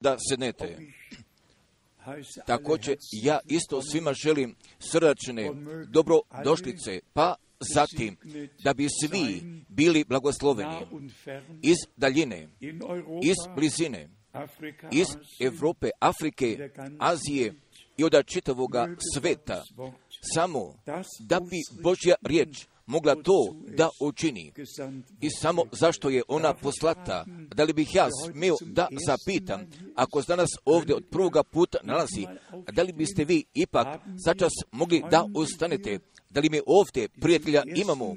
da sednete. Također, ja isto svima želim srdačne dobrodošlice, pa zatim da bi svi bili blagosloveni iz daljine, iz blizine, iz Europe, Afrike, Azije i od čitavoga sveta, samo da bi Božja riječ mogla to da učini. I samo zašto je ona poslata, da li bih ja smio da zapitam, ako danas ovdje od prvoga puta nalazi, da li biste vi ipak začas mogli da ustanete, da li mi ovdje prijatelja imamo,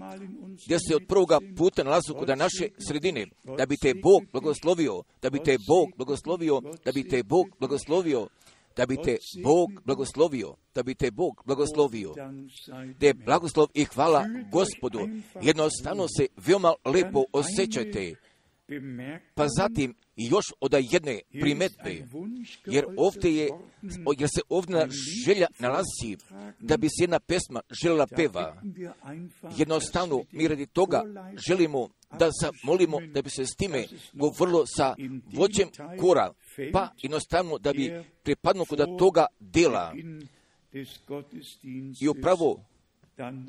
gdje se od prvoga puta nalazu kod naše sredine, da bi te Bog blagoslovio, da bi te Bog blagoslovio, da bi te Bog blagoslovio, da bi te Bog blagoslovio, da bi te Bog blagoslovio. Da je blagoslov i hvala gospodu. Jednostavno se veoma lepo osjećajte. Pa zatim još od jedne primetbe, jer ovdje je, jer se ovdje želja nalazi da bi se jedna pesma željela peva. Jednostavno, mi radi toga želimo da zamolimo da bi se s time govorilo sa vođem kora, pa jednostavno da bi pripadno kod toga dela. i upravo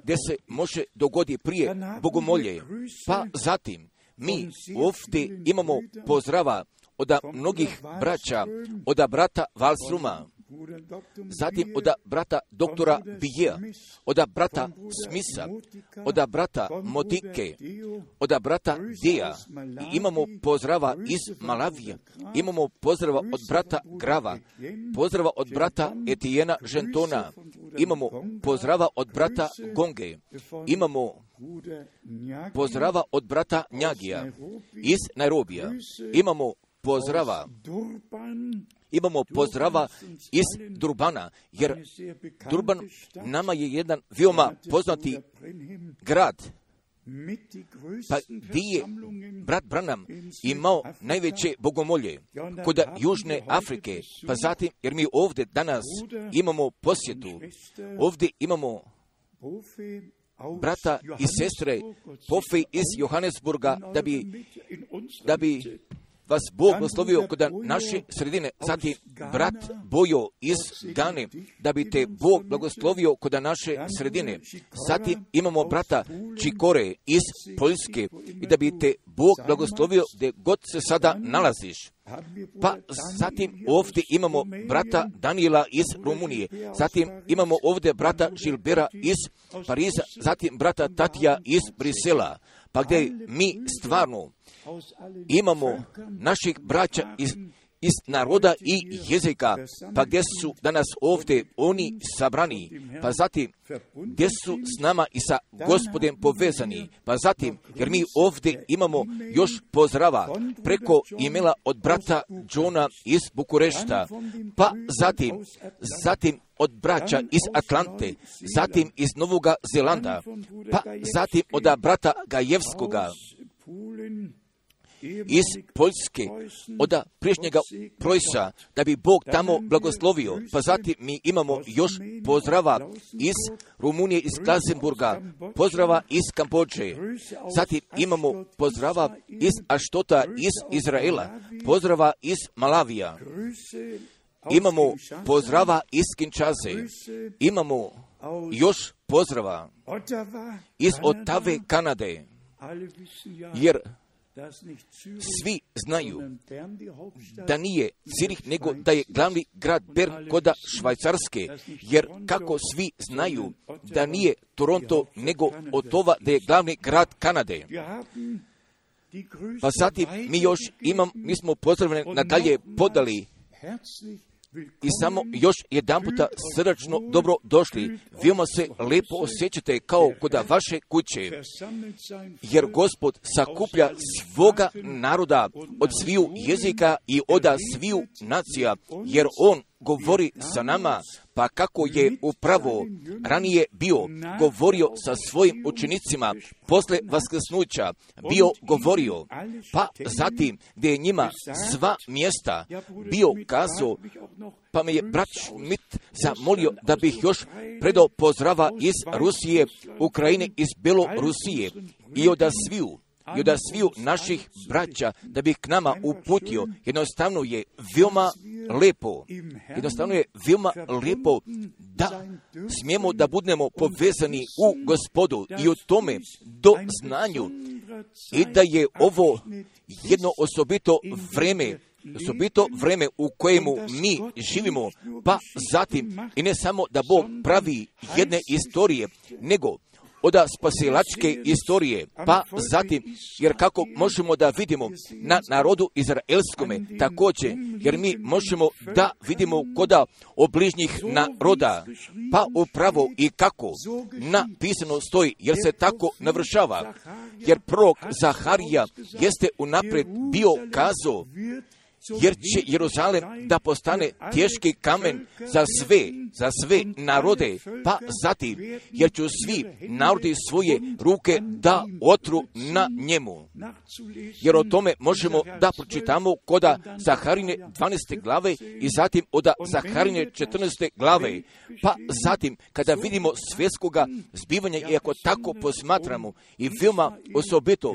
gdje se može dogodi prije bogomolje, pa zatim mi ovdje imamo pozdrava od mnogih braća, od brata Valsruma, zatim od brata doktora Bijea, od brata Smisa, od brata Motike, od brata Dija. I imamo pozdrava iz Malavija, imamo pozdrava od brata Grava, pozdrava od brata Etijena Žentona, imamo pozdrava od brata Gonge, imamo pozdrava od brata Njagija iz Nairobija, imamo pozdrava. Imamo pozdrava iz Durbana, jer Durban nama je jedan veoma poznati grad, pa gdje je brat Branham imao najveće bogomolje? Kod Južne Afrike, pa zatim, jer mi ovdje danas imamo posjetu, ovdje imamo brata i sestre Pofe iz Johannesburga, da bi, da bi vas Bog blagoslovio kod naše sredine, zatim brat Bojo iz Gane, da bi te Bog blagoslovio kod naše sredine. Zatim imamo brata Čikore iz Poljske i da bi te Bog blagoslovio gdje god se sada nalaziš. Pa zatim ovdje imamo brata Daniela iz Rumunije, zatim imamo ovdje brata Žilbera iz Pariza, zatim brata Tatija iz Brisela, pa gdje mi stvarno imamo naših braća iz, iz naroda i jezika, pa gdje su danas ovdje oni sabrani, pa zatim gdje su s nama i sa gospodem povezani, pa zatim, jer mi ovdje imamo još pozdrava preko imela od brata Johna iz Bukurešta, pa zatim, zatim od braća iz Atlante, zatim iz Novoga Zelanda, pa zatim od brata Gajevskoga, iz Poljske, od priješnjega Projsa, da bi Bog tamo blagoslovio. Pa zatim mi imamo još pozdrava iz Rumunije, iz Klazenburga, pozdrava iz Kambođe. Zatim imamo pozdrava iz Aštota, iz Izraela, pozdrava iz Malavija. Imamo pozdrava iz Kinčaze. Imamo još pozdrava iz Otave, Kanade. Jer svi znaju da nije Cirih, nego da je glavni grad Bern koda Švajcarske, jer kako svi znaju da nije Toronto, nego Otova da je glavni grad Kanade. Pa zatim mi još imam, mi smo pozdravljeni nadalje podali i samo još jedan puta srdačno dobro došli. Veoma se lepo osjećate kao kod vaše kuće, jer gospod sakuplja svoga naroda od sviju jezika i od sviju nacija, jer on govori sa nama, pa kako je upravo ranije bio govorio sa svojim učenicima posle vaskrsnuća, bio govorio, pa zatim gdje je njima sva mjesta bio kazao, pa me je brat Schmidt zamolio da bih još predao pozdrava iz Rusije, Ukrajine, iz Belorusije i od sviju i od sviju naših braća da bi k nama uputio. Jednostavno je veoma lepo, jednostavno je veoma lepo da smijemo da budemo povezani u gospodu i u tome do znanju i da je ovo jedno osobito vreme osobito vreme u kojemu mi živimo, pa zatim i ne samo da Bog pravi jedne istorije, nego od spasilačke istorije, pa zatim, jer kako možemo da vidimo na narodu izraelskome također, jer mi možemo da vidimo koda obližnjih naroda, pa upravo i kako napisano stoji, jer se tako navršava, jer prorok Zaharija jeste unapred bio kazao, jer će Jeruzalem da postane teški kamen za sve, za sve narode, pa zatim, jer će svi narodi svoje ruke da otru na njemu. Jer o tome možemo da pročitamo koda Zaharine 12. glave i zatim od Zaharine 14. glave. Pa zatim, kada vidimo svjetskoga zbivanja i ako tako posmatramo i veoma osobito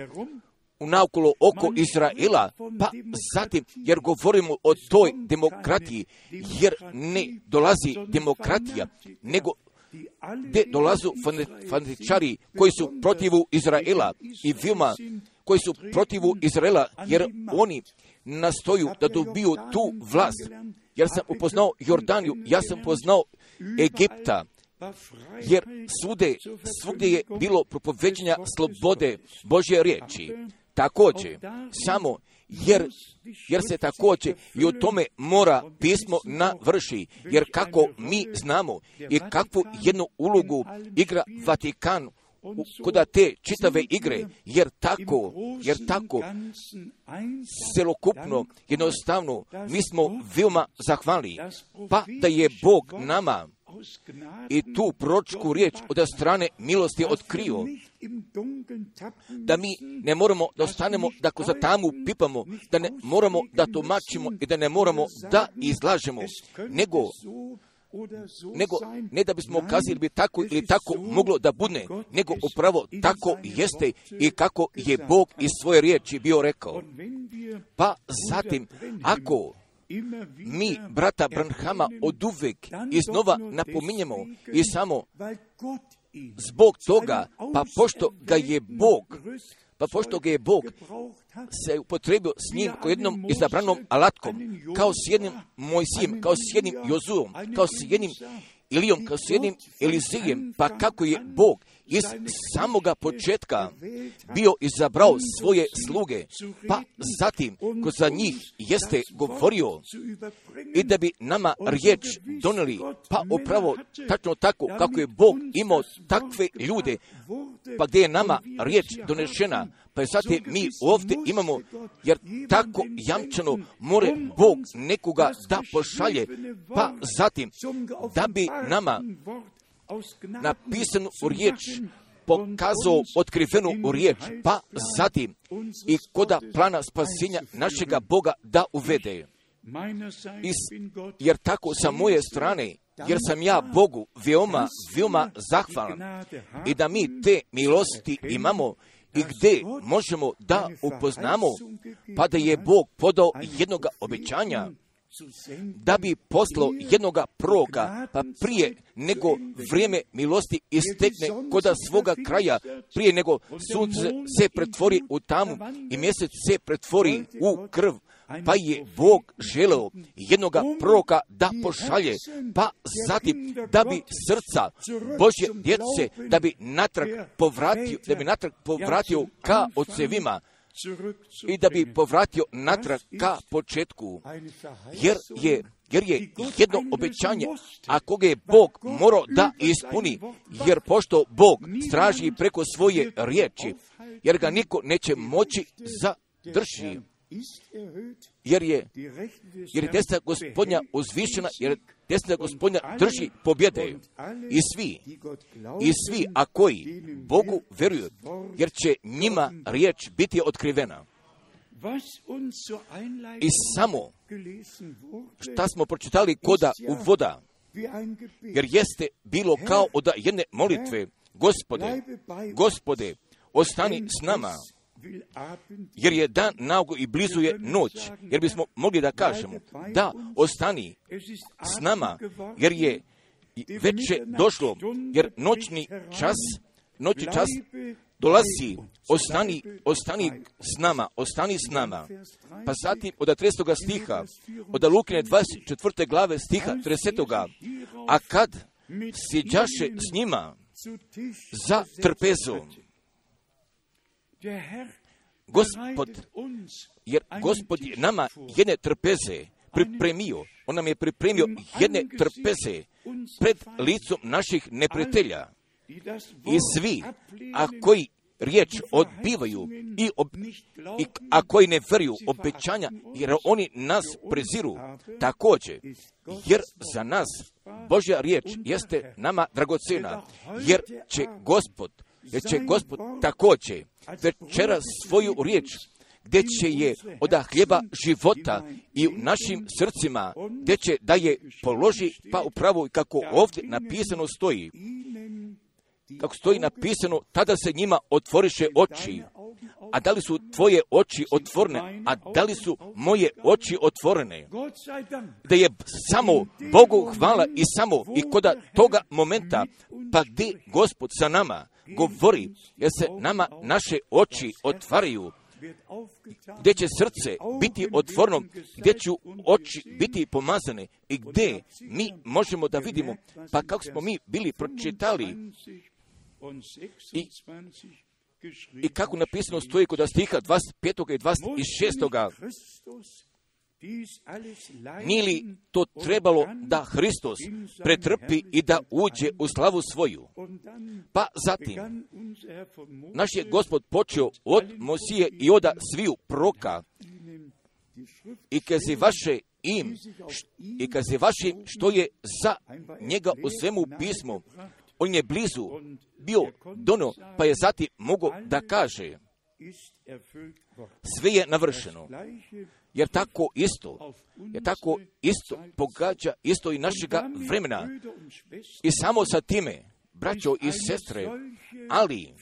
u naokolo oko Izraela, pa zatim, jer govorimo o toj demokratiji, jer ne dolazi demokratija, nego gdje dolazu fanatičari koji su protivu Izraela i Vilma koji su protivu Izraela, jer oni nastoju da dobiju tu vlast. Jer sam upoznao Jordaniju, ja sam poznao Egipta, jer svude, svugdje je bilo propoveđenja slobode Božje riječi također, samo jer, jer se također i o tome mora pismo navrši, jer kako mi znamo i kakvu jednu ulogu igra Vatikan kod te čitave igre, jer tako, jer tako, celokupno, jednostavno, mi smo veoma zahvali, pa da je Bog nama i tu pročku riječ od strane milosti otkrio, da mi ne moramo da ostanemo, da ko za tamu pipamo, da ne moramo da tumačimo i da ne moramo da izlažemo, nego nego ne da bismo kazali bi tako ili tako moglo da bude, nego upravo tako jeste i kako je Bog iz svoje riječi bio rekao. Pa zatim, ako mi, brata Branhama, od uvek iznova napominjemo i samo zbog toga, pa pošto ga je Bog, pa pošto ga je Bog se upotrebio s njim kao jednom izabranom alatkom, kao s jednim Mojsijem, kao s jednim Jozuom, kao s jednim Ilijom, kao s jednim Elizijem, pa kako je Bog iz samoga početka bio izabrao svoje sluge, pa zatim ko za njih jeste govorio. I da bi nama riječ doneli, pa upravo tačno tako kako je Bog imao takve ljude, pa gdje je nama riječ donešena, pa zatim mi ovdje imamo, jer tako jamčano more Bog nekoga da pošalje, pa zatim da bi nama napisanu u riječ pokazao otkrivenu u riječ, pa zatim i koda plana spasenja našega Boga da uvede. Is, jer tako sa moje strane, jer sam ja Bogu veoma, veoma zahvalan i da mi te milosti imamo i gdje možemo da upoznamo, pa da je Bog podao jednog obećanja, da bi poslao jednoga proga, pa prije nego vrijeme milosti istekne koda svoga kraja, prije nego sunce se pretvori u tamu i mjesec se pretvori u krv, pa je Bog želeo jednoga proka da pošalje, pa zatim da bi srca Božje djece, da bi natrag povratio, da bi natrag povratio ka ocevima, i da bi povratio natrag ka početku, jer je jer je jedno obećanje, a koga je Bog morao da ispuni, jer pošto Bog straži preko svoje riječi, jer ga niko neće moći zadrži, jer je, jer je desna gospodnja uzvišena, jer desna gospodnja drži pobjede. I svi, i svi, a koji Bogu vjeruju, jer će njima riječ biti otkrivena. I samo šta smo pročitali koda u voda, jer jeste bilo kao od jedne molitve, gospode, gospode, ostani s nama, jer je dan nago i blizu je noć, jer bismo mogli da kažemo, da, ostani s nama, jer je već došlo, jer noćni čas, noćni čas dolazi, ostani, ostani s nama, ostani s nama. Pa zatim od 30. stiha, od Lukine 24. glave stiha 30. A kad sjeđaše s njima za trpezu, Gospod, jer Gospod je nama jedne trpeze pripremio, On nam je pripremio jedne trpeze pred licom naših neprijatelja. I svi, a koji riječ odbivaju i, ob, i a koji ne vjeruju obećanja, jer oni nas preziru. također, jer za nas Božja riječ jeste nama dragocena, jer će Gospod, jer će Gospod također večera svoju riječ gdje će je od hljeba života i u našim srcima, gdje će da je položi pa upravo kako ovdje napisano stoji. Kako stoji napisano, tada se njima otvoriše oči. A da li su tvoje oči otvorene? A da li su moje oči otvorene? Da je samo Bogu hvala i samo i koda toga momenta, pa gdje Gospod sa nama govori, jer se nama naše oči otvaraju, gdje će srce biti otvoreno, gdje će oči biti pomazane i gdje mi možemo da vidimo, pa kako smo mi bili pročitali i, i kako napisano stoji kod stiha 25. i 26. Nije li to trebalo da Hristos pretrpi i da uđe u slavu svoju? Pa zatim, naš je gospod počeo od Mosije i oda sviju proka i kazi vaše im i kazi vašim što je za njega u svemu pismu. On je blizu bio dono, pa je zatim mogao da kaže sve je navršeno jer tako isto, jer tako isto pogađa isto i našega vremena. I samo sa time, braćo i sestre, ali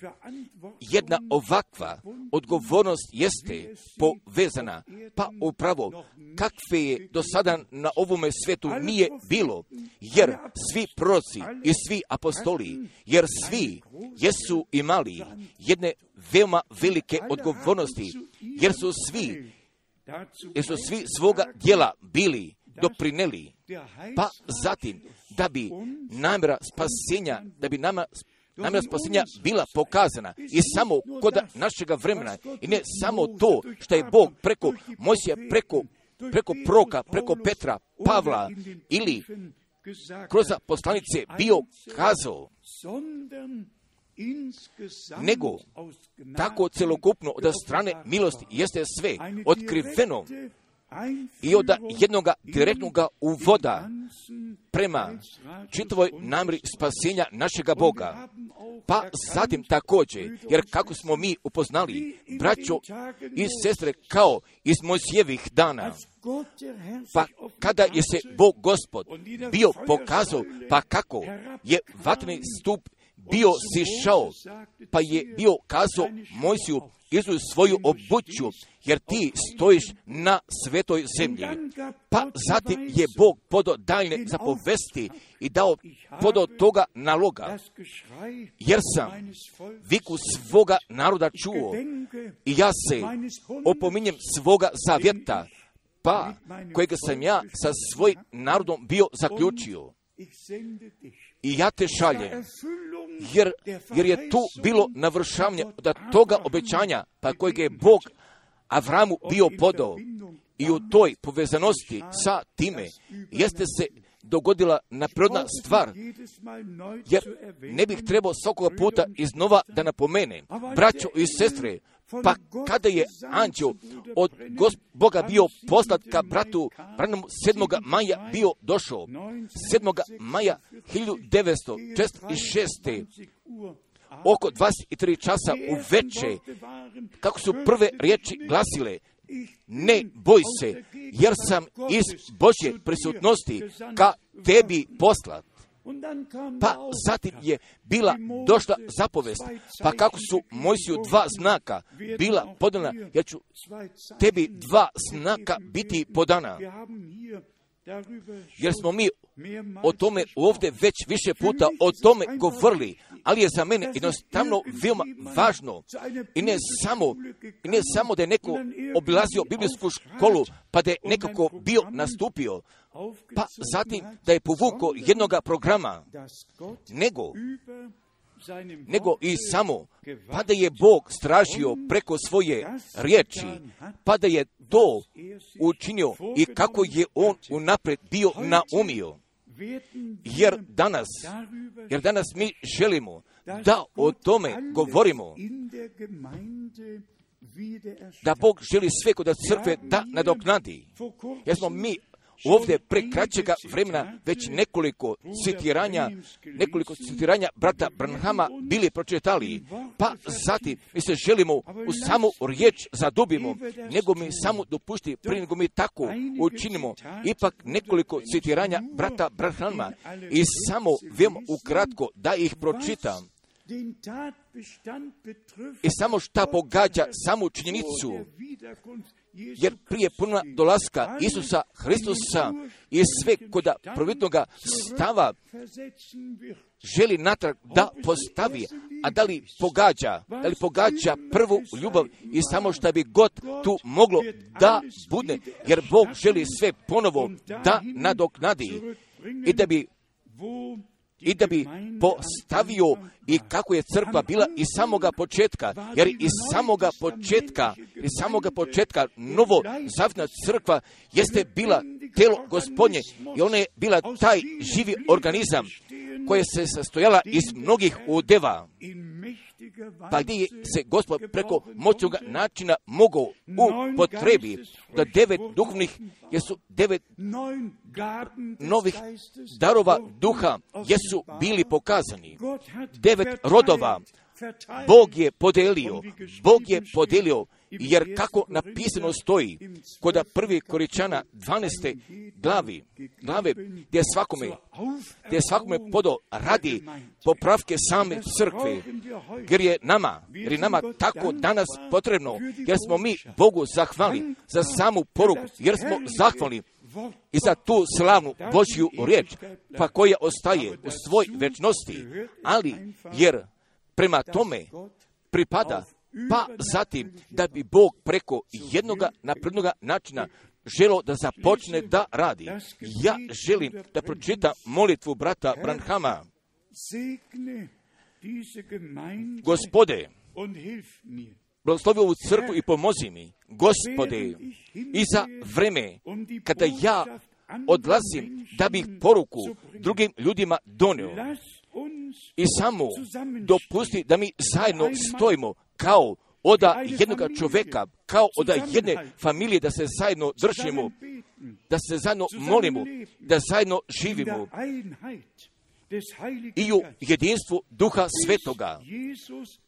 jedna ovakva odgovornost jeste povezana, pa upravo kakve je do sada na ovome svetu nije bilo, jer svi proci i svi apostoli, jer svi jesu imali jedne veoma velike odgovornosti, jer su svi jer su svi svoga djela bili doprineli, pa zatim da bi namjera spasenja, da bi nama namjera spasenja bila pokazana i samo kod našega vremena i ne samo to što je Bog preko Mojsija, preko, preko proka, preko Petra, Pavla ili kroz poslanice bio kazao, nego tako celokupno od strane milosti jeste sve otkriveno i od jednoga direktnog uvoda prema čitavoj namri spasenja našega Boga. Pa zatim također, jer kako smo mi upoznali, braćo i sestre, kao iz Mojsijevih dana, pa kada je se Bog Gospod bio pokazao, pa kako je vatni stup bio sišao, pa je bio kazao Mojsiju, izuj svoju obuću, jer ti stojiš na svetoj zemlji. Pa zatim je Bog podo daljne zapovesti i dao podo toga naloga, jer sam viku svoga naroda čuo i ja se opominjem svoga zavjeta, pa kojega sam ja sa svojim narodom bio zaključio. I ja te šaljem, jer, jer je tu bilo navršavanje od toga obećanja, pa kojeg je Bog Avramu bio podao. I u toj povezanosti sa time jeste se dogodila naprodna stvar, jer ne bih trebao svakoga puta iznova da napomenem, braćo i sestre, pa kada je anđeo od Boga bio poslat ka bratu Branom 7. maja bio došao, 7. maja 1946. oko 23 časa u veče, kako su prve riječi glasile, ne boj se, jer sam iz Božje prisutnosti ka tebi poslat. Pa zatim je bila došla zapovest, pa kako su Mojsiju dva znaka bila podana, ja ću tebi dva znaka biti podana. Jer smo mi o tome ovdje već više puta o tome govorili, ali je za mene jednostavno veoma važno i ne samo, i ne samo da je neko obilazio biblijsku školu pa da je nekako bio nastupio, pa zatim da je povukao jednoga programa, nego nego i samo, pa da je Bog stražio preko svoje riječi, pa da je to učinio i kako je on unaprijed bio naumio. Jer danas, jer danas mi želimo da o tome govorimo, da Bog želi sve kod crkve da nadoknadi. Jer smo mi ovdje pre kraćega vremena već nekoliko citiranja, nekoliko citiranja brata Branhama bili pročitali, pa zatim mi se želimo u samu riječ zadubimo, nego mi samo dopušti, prije nego mi tako učinimo, ipak nekoliko citiranja brata Branhama i samo veoma ukratko da ih pročitam. I samo šta pogađa samu činjenicu jer prije puna dolaska Isusa Hristusa i sve koda prvitnoga stava želi natrag da postavi, a da li pogađa, da li pogađa prvu ljubav i samo što bi god tu moglo da bude, jer Bog želi sve ponovo da nadoknadi i da bi i da bi postavio i kako je crkva bila iz samoga početka, jer iz samoga početka, iz samoga početka novo zavna crkva jeste bila telo gospodnje i ona je bila taj živi organizam koje se sastojala iz mnogih udeva pa gdje se gospod preko moćnog načina mogao upotrebi da devet duhovnih, jesu devet novih darova duha, jesu bili pokazani. Devet rodova Bog je podelio, Bog je podelio, jer kako napisano stoji kod prvi Koričana 12. glavi, glave, gdje svakome, gdje svakome podo radi popravke same crkve, jer je nama, jer je nama tako danas potrebno, jer smo mi Bogu zahvali za samu poruku, jer smo zahvali i za tu slavnu Božju riječ, pa koja ostaje u svoj večnosti, ali jer prema tome pripada, pa zatim da bi Bog preko jednoga naprednoga načina želo da započne da radi. Ja želim da pročitam molitvu brata Branhama. Gospode, blagoslovi ovu crkvu i pomozi mi, gospode, i za vreme kada ja odlazim da bih poruku drugim ljudima donio i samo dopusti da mi zajedno stojimo kao oda jednog čovjeka, kao oda jedne familije, da se zajedno držimo, da se zajedno molimo, da zajedno živimo. i u jedinstvu duha svetoga.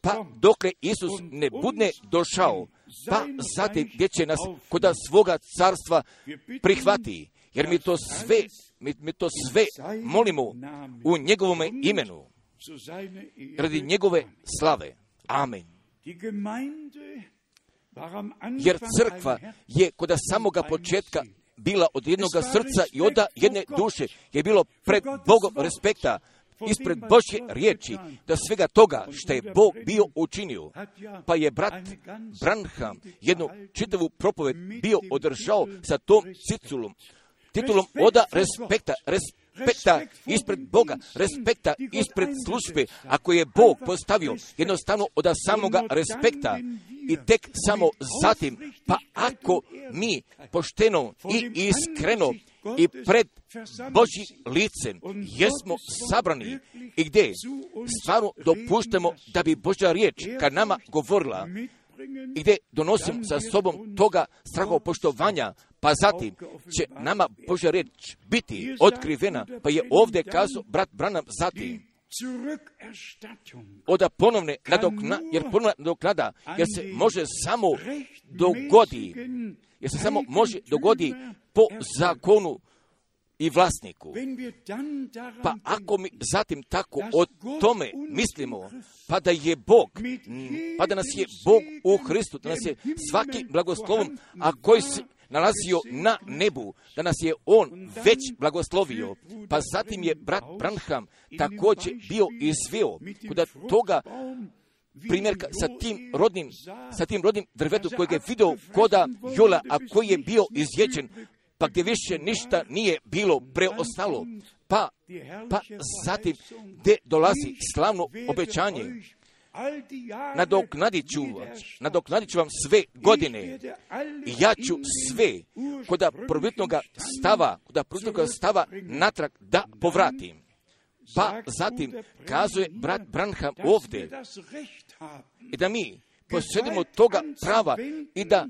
Pa dokle Isus ne budne došao, pa zatim gdje će nas kod svoga carstva prihvati, jer mi to sve, mi, mi to sve molimo u njegovome imenu, radi njegove slave. Amen. Jer crkva je kod samoga početka bila od jednog srca i od jedne duše, je bilo pred Bogom respekta, ispred Božje riječi, da svega toga što je Bog bio učinio, pa je brat Branham jednu čitavu propoved bio održao sa tom ciculom, titulom oda respekta, respekta ispred Boga, respekta ispred službe, ako je Bog postavio jednostavno od samoga respekta i tek samo zatim, pa ako mi pošteno i iskreno i pred Božji licem jesmo sabrani i gdje stvarno dopuštamo da bi Božja riječ kad nama govorila gdje donosim sa sobom toga poštovanja, pa zatim će nama Božja riječ biti otkrivena, pa je ovdje kazao brat Branham zatim. Od ponovne nadokna, jer ponovna nadoknada, jer se može samo dogodi, jer se samo može dogodi po zakonu i vlasniku. Pa ako mi zatim tako o tome mislimo, pa da je Bog, pa da nas je Bog u Hristu, da nas je der im svaki Himmel blagoslovom, a koji se nalazio na nebu, da nas je On već blagoslovio. Pa zatim je brat Branham također bio izveo kod toga primjerka sa tim rodnim, sa tim rodnim drvetom kojeg je video koda Jola, a koji je bio izječen, pa gdje više ništa nije bilo preostalo. Pa, pa zatim gdje dolazi slavno obećanje, nadoknadit ću, nadoknadit ću vam sve godine i ja ću sve koda prvitnoga stava, stava natrag da povratim. Pa zatim kazuje brat Branham ovdje i da mi posjedimo toga prava i da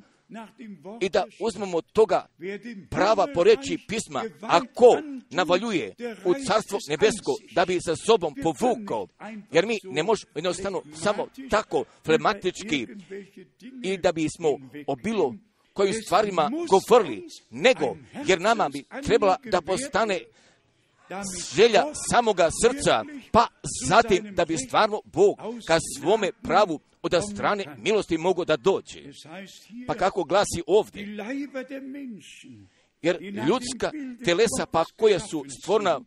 i da uzmemo toga prava po reći pisma, ako navaljuje u carstvo nebesko da bi sa sobom povukao, jer mi ne možemo jednostavno samo tako flematički i da bismo o bilo kojim stvarima govorili, nego jer nama bi trebala da postane želja samoga srca, pa zatim da bi stvarno Bog ka svome pravu od strane milosti mogu da dođe. Pa kako glasi ovdje? Jer ljudska telesa pa koja su stvorna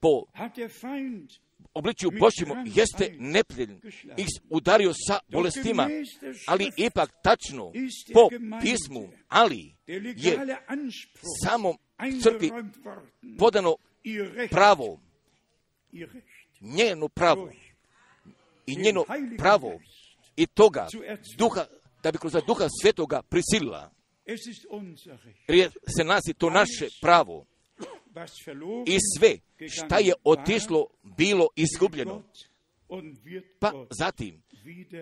po obličju Božjemu jeste neprijatelj ih udario sa bolestima, ali ipak tačno po pismu, ali je samo crkvi podano pravo, njeno pravo i njeno pravo i toga duha, da bi kroz duha svetoga prisilila. Jer se nalazi to naše pravo. I sve šta je otišlo bilo izgubljeno. Pa zatim,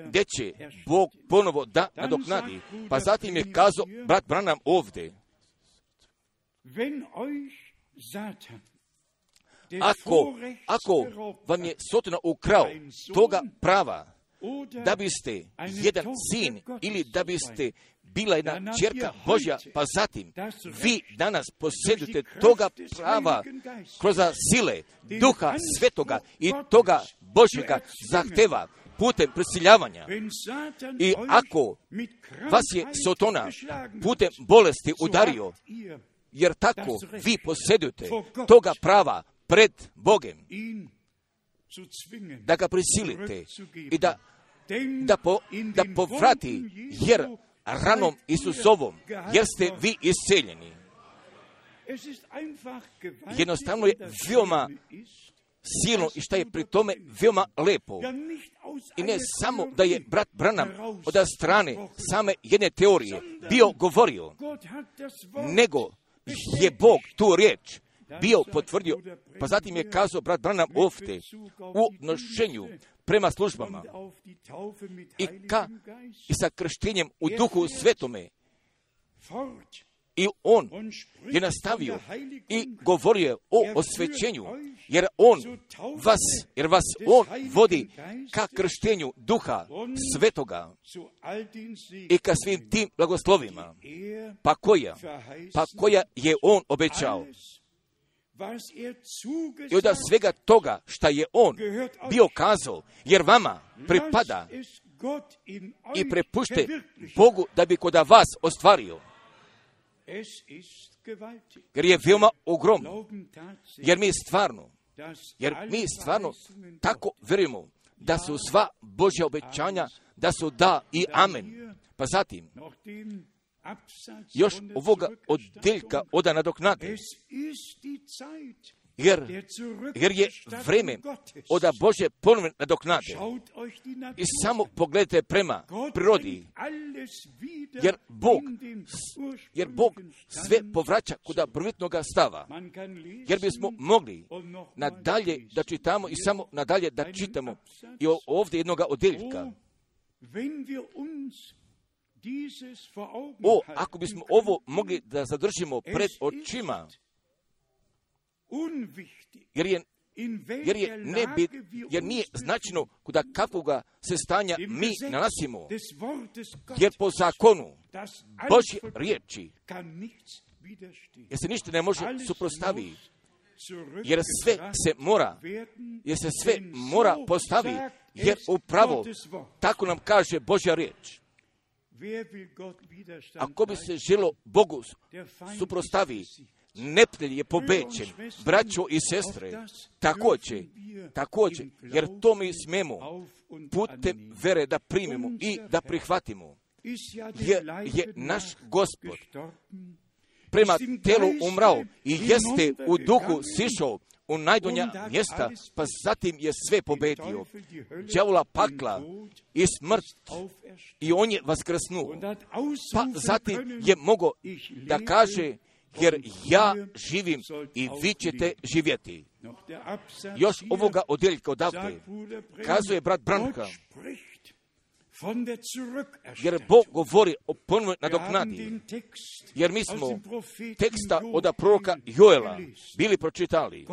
gdje će Bog ponovo da nadoknadi. Pa zatim je kazao brat Branham ovdje. Ako, ako vam je Sotona ukrao toga prava, da biste jedan sin ili da biste bila jedna čerka Božja, pa zatim vi danas posjedujete toga prava kroz sile duha svetoga i toga Božjega zahteva putem prisiljavanja. I ako vas je Sotona putem bolesti udario, jer tako vi posjedujete toga prava pred Bogem, da ga prisilite i da, da, po, da povrati, jer ranom Isusovom, jer ste vi isceljeni. Jednostavno je veoma silno i šta je pri tome veoma lepo. I ne samo da je brat Branham od strane same jedne teorije bio govorio, nego je Bog tu riječ bio potvrdio, pa zatim je kazao brat Branham ovdje u nošenju prema službama i, ka, i sa krštenjem u duhu svetome. I on je nastavio i govorio o osvećenju, jer on vas, jer vas on vodi ka krštenju duha svetoga i ka svim tim blagoslovima. Pa koja? Pa koja je on obećao? I od svega toga šta je on bio kazao, jer vama pripada i prepušte Bogu da bi kod vas ostvario. Jer je veoma ogromno. Jer mi stvarno, jer mi stvarno tako vjerujemo da su sva Božja obećanja, da su da i amen. Pa zatim, još ovoga oddeljka oda nadoknade. Jer, jer je vreme oda Bože ponovno nadoknade. I samo pogledajte prema prirodi. Jer Bog, jer Bog sve povraća kuda prvitnoga stava. Jer bismo mogli nadalje da čitamo i samo nadalje da čitamo i ovdje jednoga oddeljka. O, ako bismo ovo mogli da zadržimo pred očima, jer je, jer je ne bit, jer nije značajno kuda kakvoga se stanja mi nalazimo, jer po zakonu Božje riječi, jer se ništa ne može suprostaviti, jer sve se mora, jer se sve mora postavi, jer upravo tako nam kaže Božja riječ. Ako bi se želo Bogu suprostavi, neprijatelj je pobećen, braćo i sestre, također, također, jer to mi smemo putem vere da primimo i da prihvatimo. Je, je naš gospod. prema telu umrao i jeste u duhu sišao u najdonja mjesta, pa zatim je sve pobedio. Đavola pakla i smrt i on je vaskrsnuo. Pa zatim je mogo da kaže, jer ja živim i vi ćete živjeti. Još ovoga odjeljka odavde kazuje brat Branka, jer Bog govori o ponovnoj nadoknadi. Jer mi smo teksta od proroka Joela bili pročitali.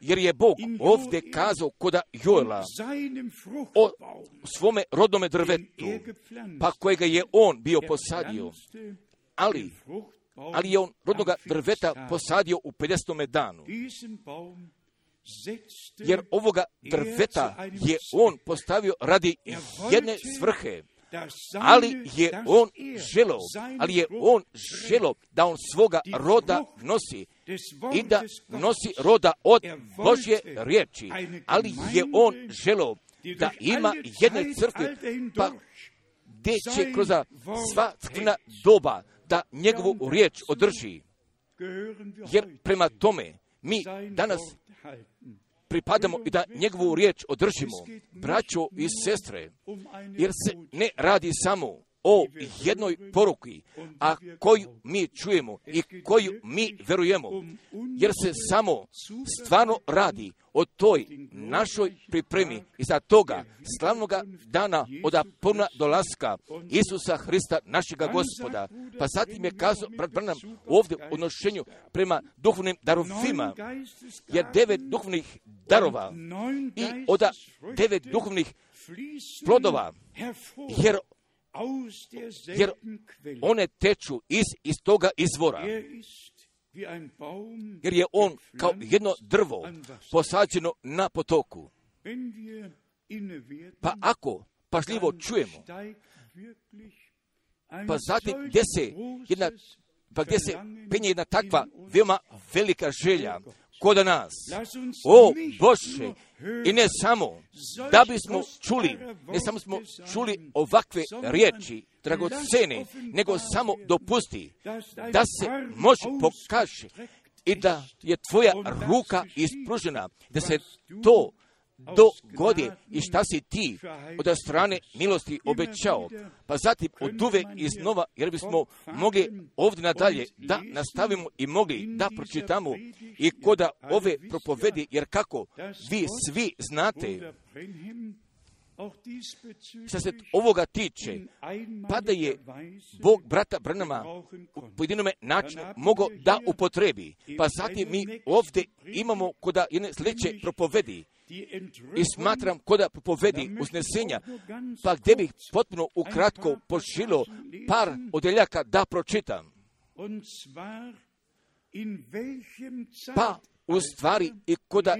Jer je Bog ovdje kazao koda Joela o svome rodnome drvetu, pa kojega je on bio posadio. Ali, ali je on rodnoga drveta posadio u 50. danu jer ovoga drveta je on postavio radi jedne svrhe, ali je on želo, ali je on želo da on svoga roda nosi i da nosi roda od Božje riječi, ali je on želo da ima jedne crkve, pa gdje će kroz sva crkvena doba da njegovu riječ održi. Jer prema tome mi danas pripadamo i da njegovu riječ održimo, braćo i sestre, jer se ne radi samo o jednoj poruki, a koju mi čujemo i koju mi verujemo, jer se samo stvarno radi o toj našoj pripremi i za toga slavnoga dana od puna dolaska Isusa Hrista, našega gospoda. Pa zatim je kazao, brat Branham, ovdje u odnošenju prema duhovnim darovima, jer devet duhovnih darova i od devet duhovnih plodova, jer jer one teču iz, iz toga izvora. Jer je on kao jedno drvo posađeno na potoku. Pa ako pažljivo čujemo, pa zatim gdje se jedna, pa gdje se penje jedna takva veoma velika želja kod nas. O Bože, i ne samo da bismo čuli, ne samo smo čuli ovakve riječi, dragocene, nego samo dopusti da se može pokaže i da je tvoja ruka ispružena, da se to dogodi i šta si ti od strane milosti obećao. Pa zatim od uvek iznova, jer bismo mogli ovdje nadalje da nastavimo i mogli da pročitamo i koda ove propovedi, jer kako vi svi znate što se ovoga tiče, pa da je Bog brata Brnama u pojedinome načinu mogao da upotrebi. Pa zatim mi ovdje imamo koda jedne sljedeće propovedi i smatram koda propovedi uznesenja, pa gdje bih potpuno ukratko požilo par odeljaka da pročitam. Pa u stvari i koda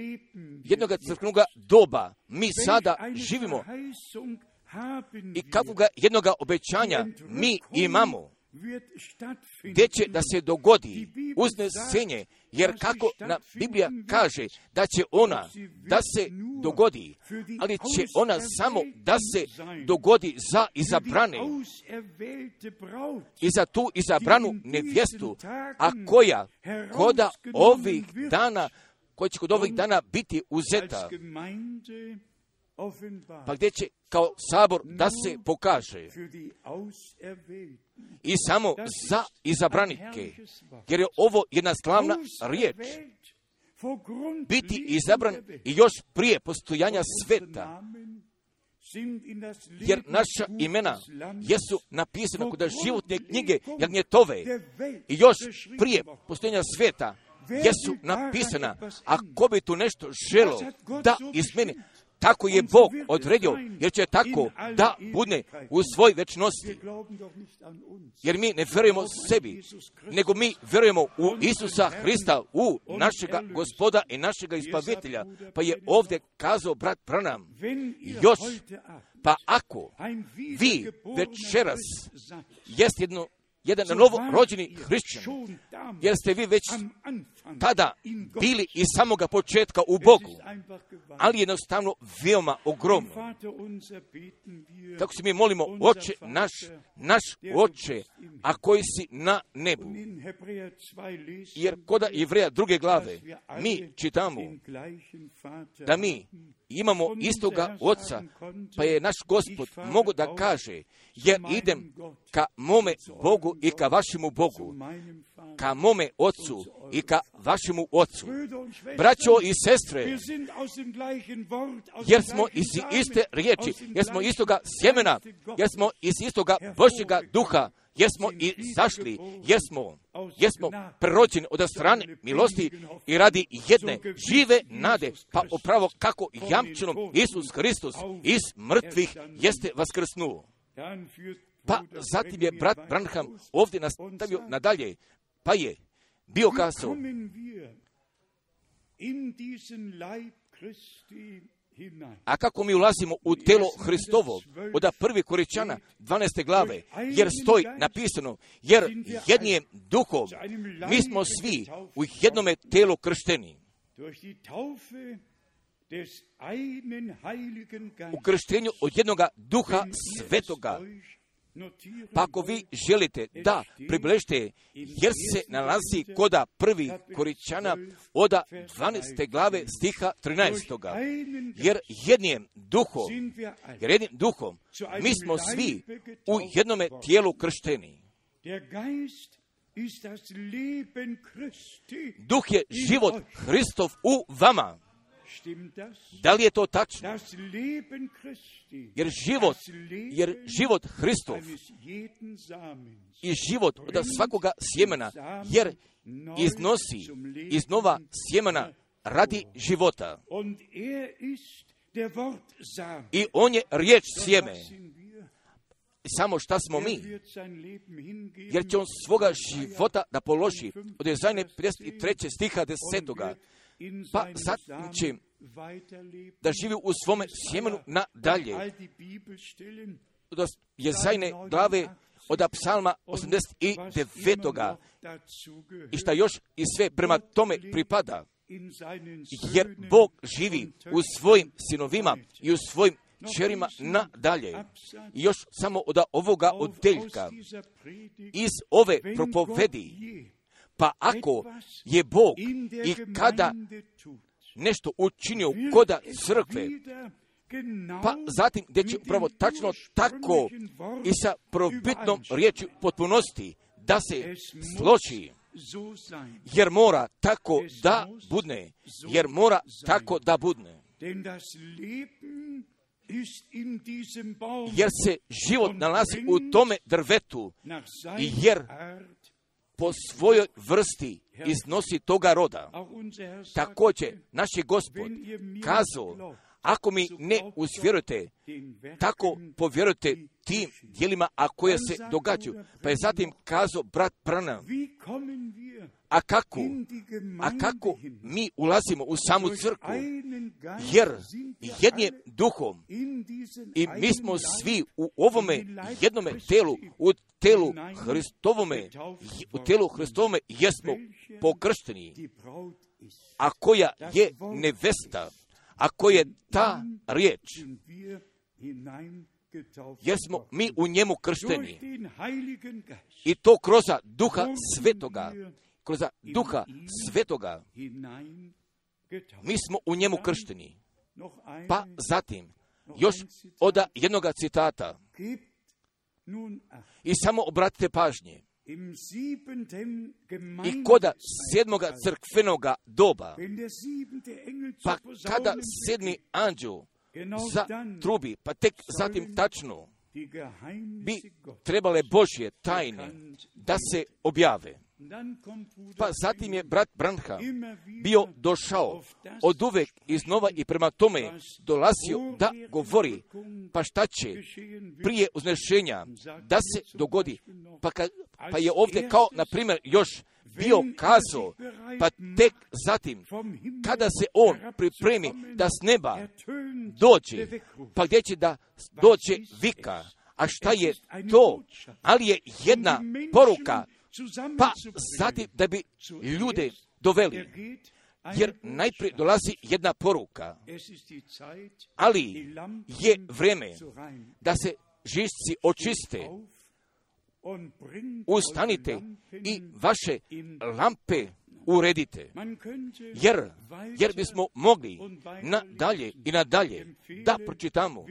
jednog crkvenog doba mi sada živimo. I kakvoga jednog obećanja mi imamo gdje će da se dogodi uznesenje, jer kako na Biblija kaže da će ona da se dogodi, ali će ona samo da se dogodi za izabrane. I za tu izabranu nevjestu, a koja? Koda ovih dana, koja će kod ovih dana biti uzeta, pa gdje će kao sabor da se pokaže? i samo za izabranike, jer je ovo jedna slavna riječ. Biti izabran i još prije postojanja sveta, jer naša imena jesu napisana kod životne knjige Jagnjetove i još prije postojanja sveta jesu napisana. Ako bi tu nešto želo da izmeni, tako je Bog odredio, jer će tako da bude u svoj večnosti. Jer mi ne vjerujemo sebi, nego mi vjerujemo u Isusa Hrista, u našega gospoda i našega ispavitelja. Pa je ovdje kazao brat Branham, još, pa ako vi večeras jest jedno jedan novo rođeni hrišćan, jer ste vi već tada bili iz samoga početka u Bogu, ali jednostavno veoma ogromno. Tako se mi molimo, oče naš, naš oče, a koji si na nebu. Jer koda Jevreja druge glave, mi čitamo da mi imamo istoga oca, pa je naš gospod mogu da kaže, jer idem ka mome Bogu i ka vašemu Bogu, ka mome ocu i ka vašemu ocu. Braćo i sestre, jer smo iz iste riječi, jer smo istoga sjemena, jer smo iz istoga Božjega duha, jer smo i zašli, jer smo, jer smo prerođeni od strane milosti i radi jedne žive nade, pa upravo kako jamčenom Isus Hristos iz mrtvih jeste vaskrsnuo. Pa zatim je brat Branham ovdje nastavio nadalje, pa je bio kazao, a kako mi ulazimo u telo Hristovo, od prvi Koričana 12. glave, jer stoji napisano, jer jednijem duhom, mi smo svi u jednome telu kršteni. U krštenju od jednoga duha svetoga, pa ako vi želite da približite, jer se nalazi koda prvi Koričana oda 12. glave stiha 13. Jer jednim duhom, jer jednim duhom, mi smo svi u jednome tijelu kršteni. Duh je život Hristov u vama. Da li je to tačno? Jer život, jer život Hristov i život od svakoga sjemena, jer iznosi iz nova sjemena radi života. I on je riječ sjeme. Samo šta smo mi? Jer će on svoga života da položi od Jezajne 53. stiha 10 pa zatim će da živi u svome sjemenu nadalje. Da je zajne glave od psalma 89. I šta još i sve prema tome pripada. Jer Bog živi u svojim sinovima i u svojim čerima nadalje. I još samo od ovoga odeljka, iz ove propovedi, pa ako je Bog i kada nešto učinio koda crkve, pa zatim gdje će upravo tačno tako i sa probitnom riječi potpunosti da se sloči, jer mora tako da budne, jer mora tako da budne. Jer se život nalazi u tome drvetu, jer po svojoj vrsti iznosi toga roda. Također, naš je gospod kazao, ako mi ne usvjerujete, tako povjerujte tim dijelima, a koje se događaju. Pa je zatim kazao brat Prana, a kako, a kako mi ulazimo u samu crkvu, jer jednim duhom i mi smo svi u ovome jednome telu, u telu Hristovome, u telu Hristovome jesmo pokršteni, a koja je nevesta, ako je ta riječ, jer smo mi u njemu kršteni. I to kroz duha svetoga, kroz duha svetoga, mi smo u njemu kršteni. Pa zatim, još od jednoga citata, i samo obratite pažnje, i koda sedmoga crkvenoga doba, pa kada sedmi anđel za trubi, pa tek zatim tačno bi trebale Božje tajne da se objave. Pa zatim je brat Branha bio došao od uvek iznova i prema tome dolazio da govori pa šta će prije uznešenja da se dogodi. Pa, ka, pa je ovdje kao, na primjer, još bio kazao, pa tek zatim, kada se on pripremi da s neba dođe, pa gdje će da dođe vika, a šta je to? Ali je jedna poruka, pa zatim da bi ljude doveli. Jer najprije dolazi jedna poruka, ali je vreme da se žišci očiste, ustanite i vaše lampe uredite. Jer, jer bismo mogli nadalje i nadalje da pročitamo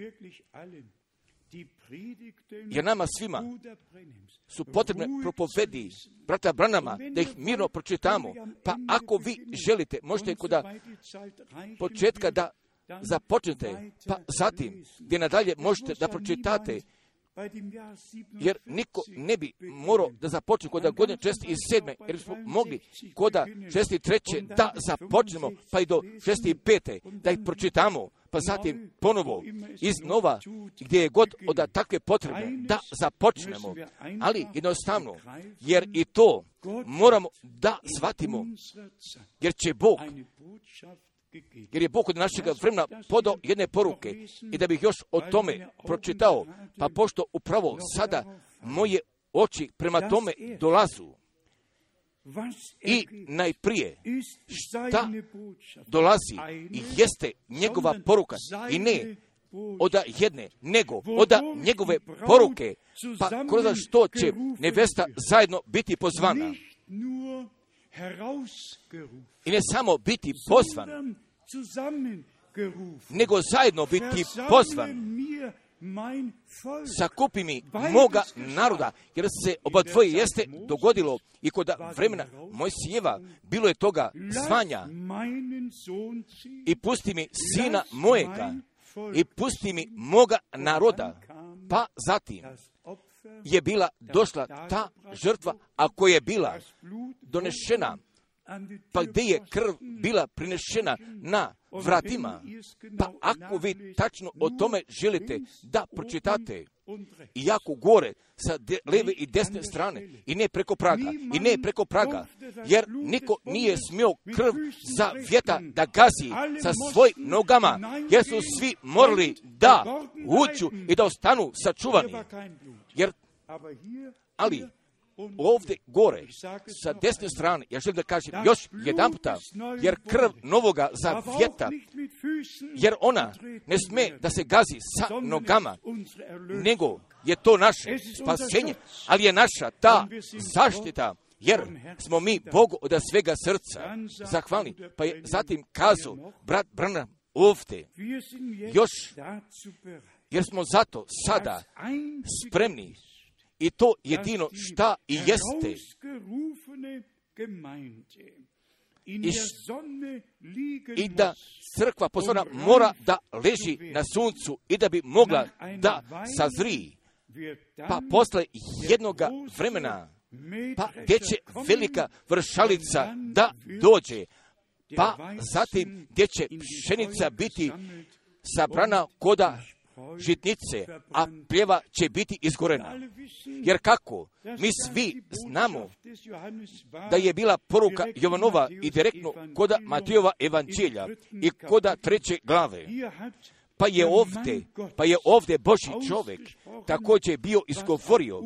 jer nama svima su potrebne propovedi brata Branama, da ih mirno pročitamo. Pa ako vi želite, možete kod početka da započnete, pa zatim gdje nadalje možete da pročitate jer niko ne bi morao da započne kod godine česti i sedme, jer smo mogli kod šesti treće da započnemo, pa i do šesti i pete, da ih pročitamo, pa zatim ponovo iznova gdje je god od takve potrebe da započnemo, ali jednostavno, jer i to moramo da shvatimo, jer će Bog jer je Bog od našeg vremena podao jedne poruke i da bih još o tome pročitao, pa pošto upravo sada moje oči prema tome dolazu i najprije šta dolazi i jeste njegova poruka i ne od jedne, nego od njegove poruke, pa kroz što će nevesta zajedno biti pozvana. I ne samo biti pozvan, nego zajedno biti pozvan. Sakupi mi moga naroda, jer se oba dvoje jeste dogodilo i kod vremena Mojsijeva bilo je toga zvanja. I pusti mi sina mojega i pusti mi moga naroda. Pa zatim je bila došla ta žrtva, ako je bila donešena, pa gdje je krv bila prinešena na vratima, pa ako vi tačno o tome želite da pročitate, i jako gore sa de, leve i desne strane i ne preko praga i ne preko praga jer niko nije smio krv za vjeta da gazi sa svoj nogama jer su svi morali da uđu i da ostanu sačuvani jer ali ovdje gore, sa desne strane, ja želim da kažem još jedan puta, jer krv novoga zavjeta, jer ona ne sme da se gazi sa nogama, nego je to naše spasenje, ali je naša ta zaštita, jer smo mi Bogu od svega srca zahvalni. Pa je zatim kazao brat Branham ovdje, još, jer smo zato sada spremni i to jedino šta i jeste. I, I da crkva pozvana mora da leži na suncu i da bi mogla da sazri. Pa posle jednoga vremena, pa gdje će velika vršalica da dođe, pa zatim gdje će pšenica biti sabrana koda žitnice, a pljeva će biti izgorena. Jer kako? Mi svi znamo da je bila poruka Jovanova i direktno koda Matijova evanđelja i koda treće glave. Pa je ovdje, pa je ovdje Boži čovjek također bio izgovorio,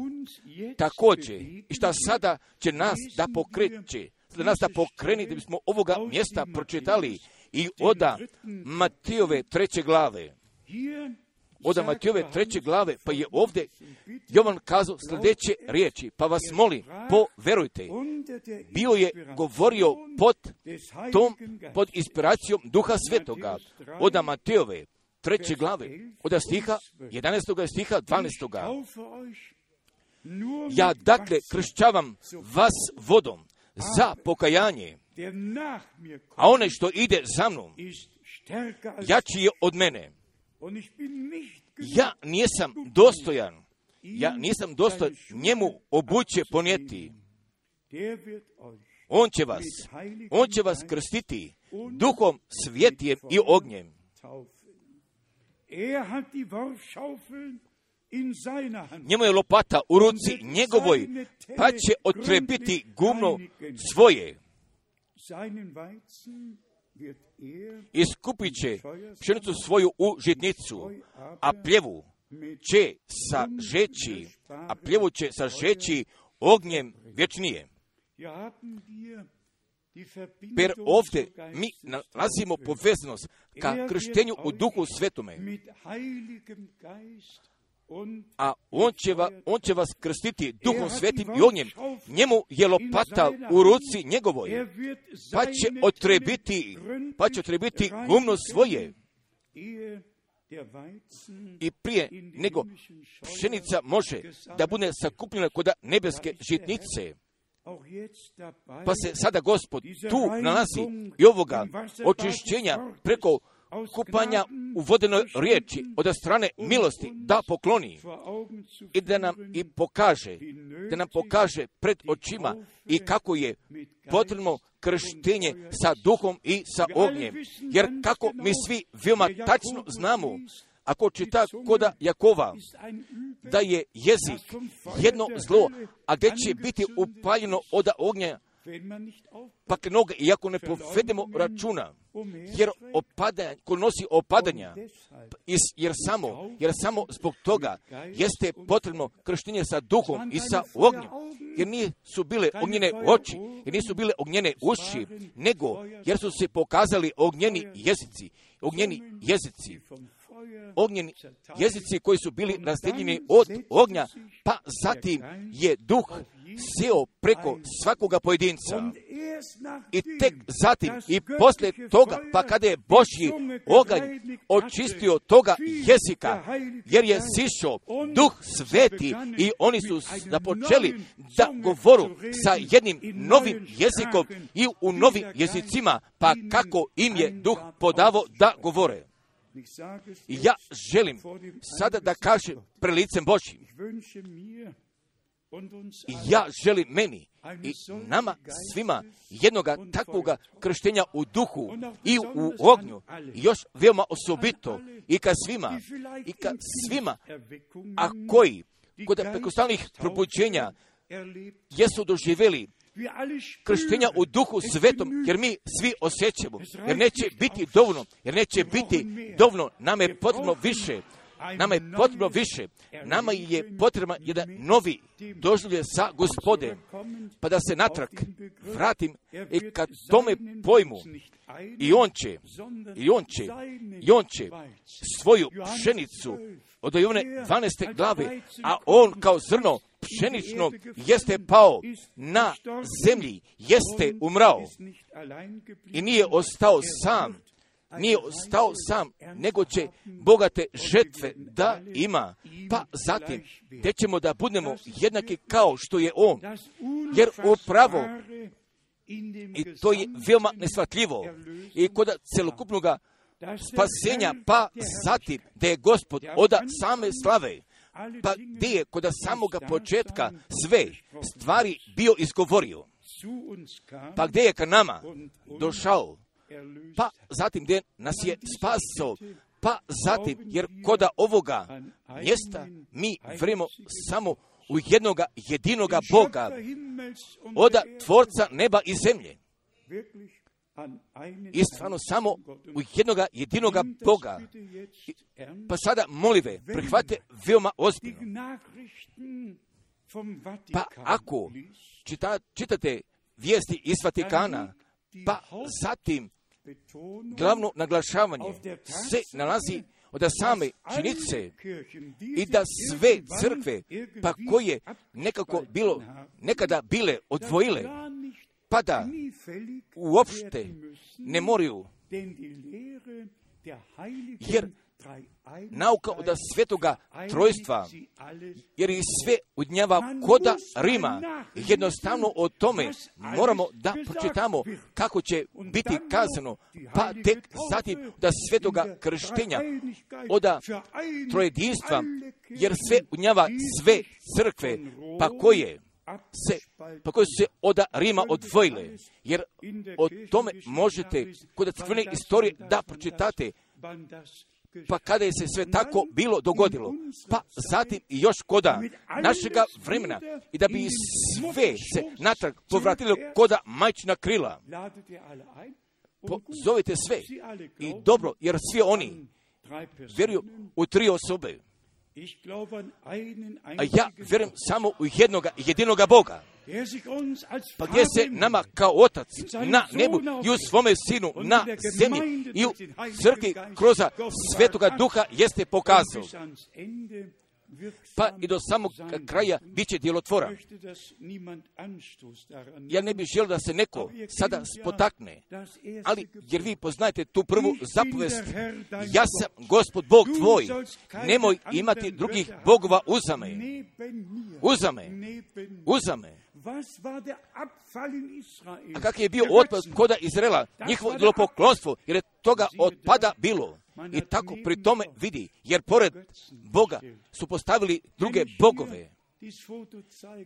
također, i šta sada će nas da pokreće, da nas da pokreni da bismo ovoga mjesta pročitali i oda Matijove treće glave od Matijove treće glave, pa je ovdje Jovan kazao sljedeće riječi, pa vas molim, poverujte, bio je govorio pod tom, pod inspiracijom Duha Svetoga, od Matijove treće glave, od stiha 11. stiha 12. Ja dakle kršćavam vas vodom za pokajanje, a one što ide za mnom, jači je od mene ja nisam dostojan, ja nisam dostojan. njemu obuće ponijeti. On će vas, on će vas krstiti. duhom svjetijem i ognjem. Njemu je lopata u ruci njegovoj, pa će otrebiti gumno svoje. Iskupit će pšenicu svoju u žitnicu, a pljevu će sa žeći, a pljevu će sa žeći ognjem vječnije. Per ovdje mi nalazimo povezanost ka krštenju u duhu svetome. A on će, va, on će vas krstiti duhom svetim i ognjem. Njemu je lopata u ruci njegovoj. Pa će otrebiti, pa će otrebiti gumno svoje. I prije nego pšenica može da bude sakupljena kod nebeske žitnice, pa se sada gospod tu nalazi i ovoga očišćenja preko kupanja u vodenoj riječi od strane milosti da pokloni i da nam i pokaže, da nam pokaže pred očima i kako je potrebno krštenje sa duhom i sa ognjem. Jer kako mi svi veoma tačno znamo, ako čita koda Jakova, da je jezik jedno zlo, a gdje će biti upaljeno od ognja, pak noge, iako ne povedemo računa, jer opadanje, ko nosi opadanja, jer samo, jer samo zbog toga jeste potrebno krštenje sa duhom i sa ognjem, jer nisu bile ognjene oči, jer nisu bile ognjene uši, nego jer su se pokazali ognjeni jezici, ognjeni jezici, ognjeni jezici koji su bili razdeljeni od ognja, pa zatim je duh seo preko svakoga pojedinca. I tek zatim i poslije toga, pa kada je Božji oganj očistio toga jezika, jer je sišao duh sveti i oni su započeli da govoru sa jednim novim jezikom i u novim jezicima, pa kako im je duh podavo da govore. Ja želim sada da kažem prelicem Božjim, ja želim meni i nama svima jednoga takvoga krštenja u duhu i u ognju, još veoma osobito i ka svima, i ka svima, a koji? kod prekostalnih probuđenja jesu doživjeli krštenja u duhu svetom, jer mi svi osjećamo, jer neće biti dovoljno, jer neće biti dovoljno, nam je potrebno više, Nama je potrebno više. Nama je potrebno jedan novi doživlje sa gospodem. Pa da se natrag vratim i kad tome pojmu i on će, i on će, i on će svoju pšenicu od one 12. glave, a on kao zrno pšenično jeste pao na zemlji, jeste umrao i nije ostao sam, nije ostao sam, nego će bogate žetve da ima. Pa zatim, gdje ćemo da budemo jednaki kao što je on. Jer upravo, i to je veoma nesvatljivo, i kod celokupnog spasenja, pa zatim, da je gospod oda same slave, pa gdje je kod samoga početka sve stvari bio izgovorio, pa gdje je ka nama došao, pa zatim gdje nas je spasao, pa zatim, jer koda ovoga mjesta mi vremo samo u jednoga jedinoga Boga, oda tvorca neba i zemlje. I stvarno samo u jednoga jedinoga Boga. Pa sada molive, prihvate veoma ozbiljno. Pa ako čita, čitate vijesti iz Vatikana, pa zatim glavno naglašavanje se nalazi od same činice i da sve crkve, pa koje nekako bilo, nekada bile odvojile, pa da uopšte ne moraju, jer nauka od svetoga trojstva, jer i sve udnjava koda Rima. Jednostavno o tome moramo da pročitamo kako će biti kazano, pa tek zatim da svetoga krštenja od trojedinstva, jer sve udnjava sve crkve, pa koje se, pa koje su se od Rima odvojile. Jer o tome možete kod crkvene istorije da pročitate pa kada je se sve tako bilo dogodilo, pa zatim i još koda našega vremena i da bi sve se natrag povratilo koda majčina krila. Pozovite sve i dobro, jer svi oni vjeruju u tri osobe. A ja vjerujem samo u jednoga, jedinoga Boga. Pa gdje se nama kao otac na nebu i u svome sinu na zemlji i u crkvi kroz svetoga duha jeste pokazao. Pa i do samog kraja bit će djelotvora. Ja ne bih želio da se neko sada spotakne, ali jer vi poznajete tu prvu zapovest, ja sam gospod Bog tvoj, nemoj imati drugih bogova uzame, uzame, uzame. A kak je bio otpad koda Izrela, njihovo idolopoklonstvo, jer je toga otpada bilo. I tako pri tome vidi, jer pored Boga su postavili druge bogove.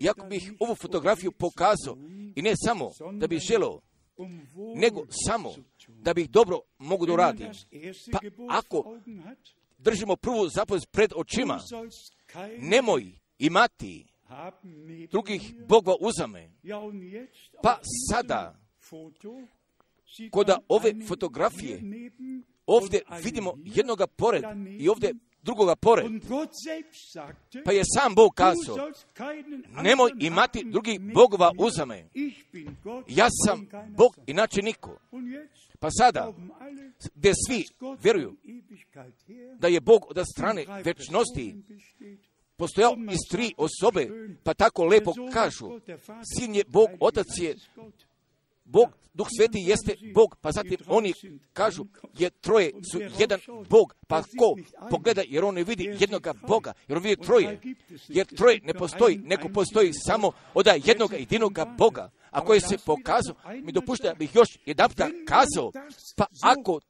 Iako bih ovu fotografiju pokazao, i ne samo da bih želio, nego samo da bih dobro mogu da uradim. Pa ako držimo prvu zapovest pred očima, nemoj imati drugih bogova uzame. Pa sada, koda ove fotografije, ovdje vidimo jednoga pored i ovdje drugoga pored. Pa je sam Bog kazao, nemoj imati drugih bogova uzame. Ja sam Bog, inače niko. Pa sada, gdje svi vjeruju da je Bog od strane večnosti postojao iz tri osobe, pa tako lepo kažu, sin je Bog, otac je Bog, Duh Sveti jeste Bog, pa zatim oni kažu, je troje su jedan Bog, pa ko pogleda, jer on ne vidi jednoga Boga, jer on vidi troje, jer troje ne postoji, neko postoji samo od jednoga jedinoga Boga, a koji se pokazao, mi dopušta bih još jedan kazao, pa ako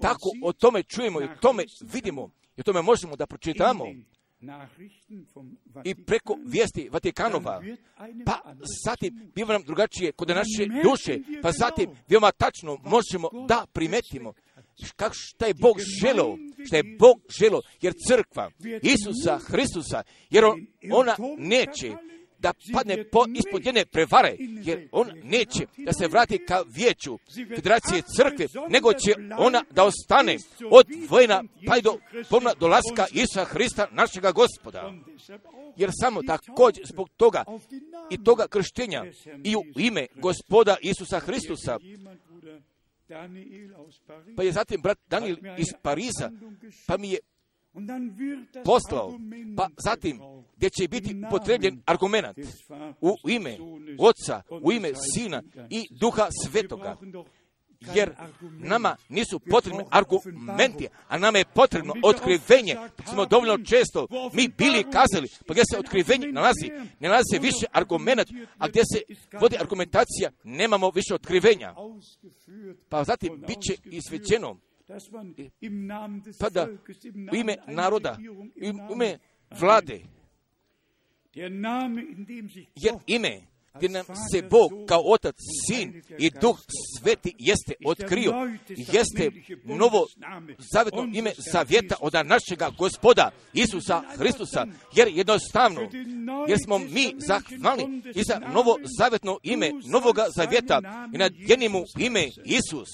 tako o tome čujemo i o tome vidimo, i o tome možemo da pročitamo, i preko vijesti Vatikanova, pa zatim biva nam drugačije kod naše duše, pa zatim veoma tačno možemo da primetimo kako šta je Bog želo, šta je Bog želo, jer crkva Isusa Hristusa, jer on, ona neće da padne po, ispod jedne prevare, jer on neće. da se vrati ka vijeću Federacije crkve, nego će ona da ostane od vojna pa do pomna dolaska Isusa Hrista, našega gospoda. Jer samo također zbog toga i toga krštenja i u ime gospoda Isusa Hristusa, pa je zatim brat Daniel iz Pariza, pa mi je poslao, pa zatim gdje će biti potrebljen argument u ime Oca, u ime Sina i Duha Svetoga. Jer nama nisu potrebni argumenti, a nama je potrebno otkrivenje. Smo dovoljno često mi bili kazali, pa gdje se otkrivenje nalazi, ne nalazi se više argument, a gdje se vodi argumentacija, nemamo više otkrivenja. Pa zatim bit će isvećeno pa da u ime naroda, u ime vlade, jer ime gdje nam se Bog kao Otac, Sin i Duh Sveti jeste otkrio, jeste novo zavetno ime zavjeta od našega gospoda Isusa Hristusa, jer jednostavno, jer smo mi zahvalni i za novo zavetno ime novoga zavjeta i nadjenimo ime Isus,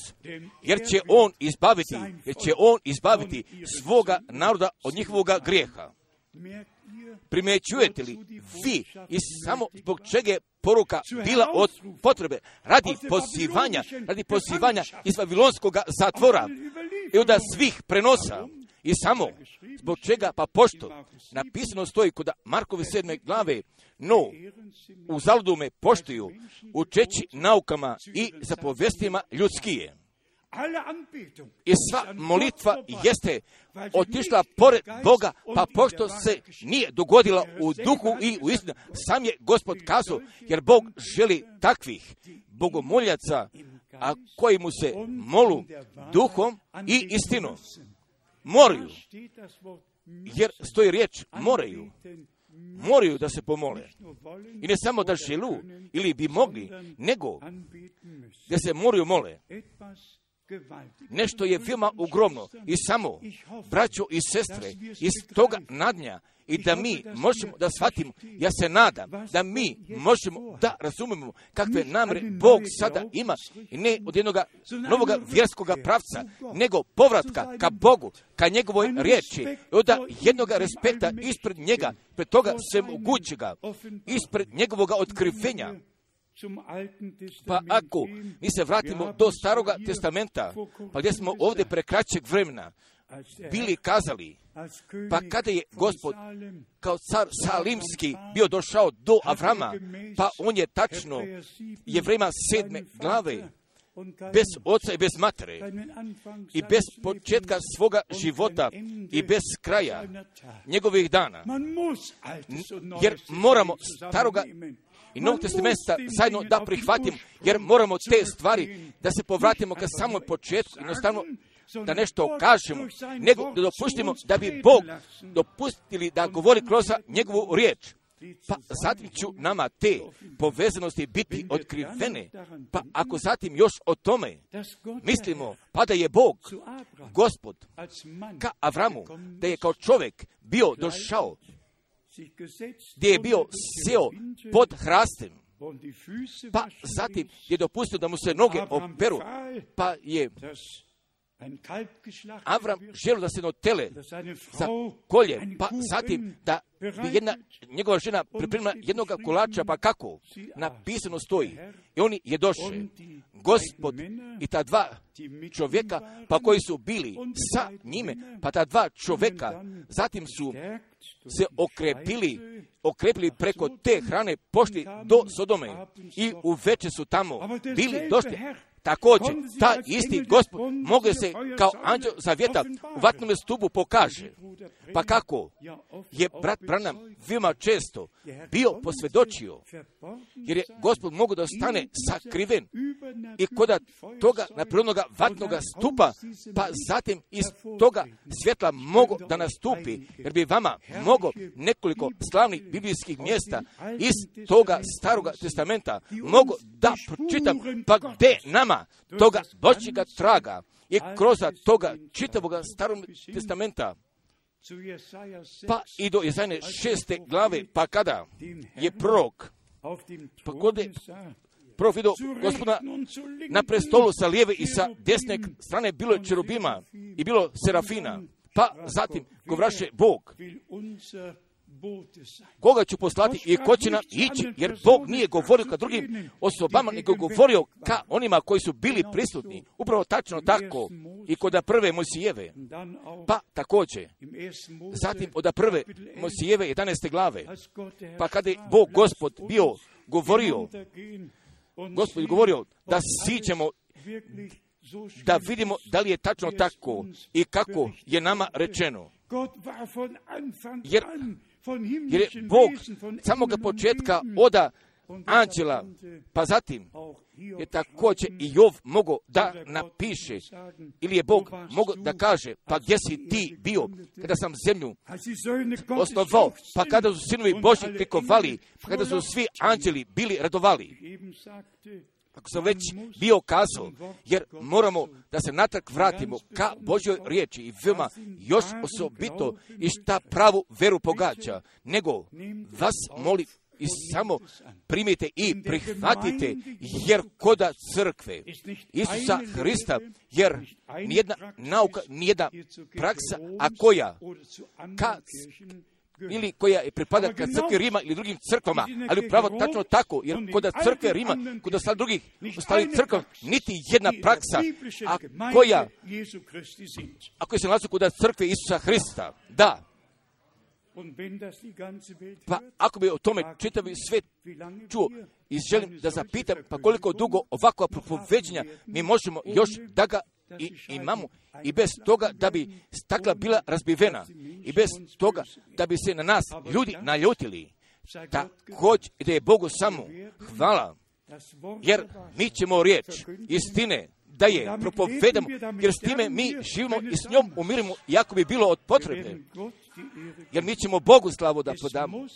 jer će On izbaviti, jer će On izbaviti svoga naroda od njihovoga grijeha. Primećujete li vi i samo zbog čega je poruka bila od potrebe? Radi pozivanja, radi pozivanja iz Vavilonskog zatvora i od svih prenosa. I samo zbog čega? Pa pošto napisano stoji kod Markove sedme glave no u zaludume poštuju učeći naukama i zapovestima ljudskije. I sva molitva jeste otišla pored Boga, pa pošto se nije dogodila u duhu i u istinu, sam je gospod kazao, jer Bog želi takvih bogomoljaca, a koji mu se molu duhom i istinom. Moraju, jer stoji riječ moraju, moraju da se pomole. I ne samo da želu ili bi mogli, nego da se moraju mole. Nešto je veoma ogromno i samo, braćo i sestre, iz toga nadnja i da mi možemo da shvatimo, ja se nadam, da mi možemo da razumemo kakve namre Bog sada ima i ne od jednog novog vjerskog pravca, nego povratka ka Bogu, ka njegovoj riječi, od jednog respekta ispred njega, pred toga svemogućega, ispred njegovog otkrivenja, pa ako mi se vratimo do staroga testamenta, pa gdje smo ovdje pre kraćeg vremena bili kazali, pa kada je gospod kao car Salimski bio došao do Avrama, pa on je tačno je vrema sedme glave, bez oca i bez matere i bez početka svoga života i bez kraja njegovih dana. Jer moramo staroga i Novog testamenta zajedno da prihvatim, jer moramo te stvari da se povratimo ka samom početku, jednostavno da nešto kažemo, nego da dopustimo da bi Bog dopustili da govori kroz njegovu riječ. Pa zatim ću nama te povezanosti biti otkrivene. Pa ako zatim još o tome mislimo, pa da je Bog, gospod, ka Avramu, da je kao čovjek bio došao gdje je bio seo pod hrastem, pa zatim je dopustio da mu se noge operu, pa je Avram želio da se no tele za kolje, pa zatim da bi jedna njegova žena pripremila jednog kolača, pa kako? Napisano stoji. I oni je došli. Gospod i ta dva čovjeka, pa koji su bili sa njime, pa ta dva čovjeka, zatim su se okrepili, okrepili preko te hrane, pošli do Sodome i u veče su tamo bili došli. Također, ta isti gospod mogu se kao anđel zavjeta u vatnom stubu pokaže. Pa kako? je brat Branham veoma često bio posvjedočio, jer je gospod mogu da ostane sakriven i kod toga naprirodnog vatnog stupa, pa zatim iz toga svjetla mogu da nastupi, jer bi vama mogo nekoliko slavnih biblijskih mjesta iz toga staroga testamenta mogu da pročitam, pa gdje nama toga Božjega traga i kroz toga čitavog starog testamenta. Pa i do Jezajne šeste glave, pa kada? Je prorok, pa kod je prorok vidio gospodina na prestolu sa lijeve i sa desne strane bilo je čerubima i bilo serafina, pa zatim govraše Bog koga ću poslati i ko će nam ići, jer Bog nije govorio ka drugim osobama, nego govorio ka onima koji su bili prisutni. Upravo tačno tako. I kod prve Mosijeve. Pa također, zatim od prve Mosijeve 11. glave, pa kada je Bog gospod bio govorio, gospod je govorio da sićemo da vidimo da li je tačno tako i kako je nama rečeno. Jer jer je Bog samoga početka oda anđela, pa zatim je također i Jov mogao da napiše, ili je Bog mogao da kaže, pa gdje si ti bio kada sam zemlju osnovao, pa kada su sinovi Boži prikovali, pa kada su svi anđeli bili radovali. Ako sam već bio kazao, jer moramo da se natrag vratimo ka Božjoj riječi i veoma još osobito i šta pravu veru pogađa, nego vas molim i samo primite i prihvatite, jer koda crkve Isusa Hrista, jer nijedna nauka, nijedna praksa, a koja? Ka ili koja je pripada ka crkvi Rima ili drugim crkvama, ali upravo tačno tako, jer kod crkve Rima, kod ostali drugih ostali crkva, niti jedna praksa, a koja, ako se nalazi kod crkve Isusa Hrista, da, pa ako bi o tome čitavi svet čuo i želim da zapitam, pa koliko dugo ovakva propoveđenja mi možemo još da ga i imamo. i bez toga da bi stakla bila razbivena. I bez toga da bi se na nas ljudi naljutili. Također da je Bogu samo hvala, jer mi ćemo riječ istine da je propovedamo, jer s time mi živimo i s njom umirimo, jako bi bilo od potrebe. Jer mi ćemo Bogu slavu da podamo.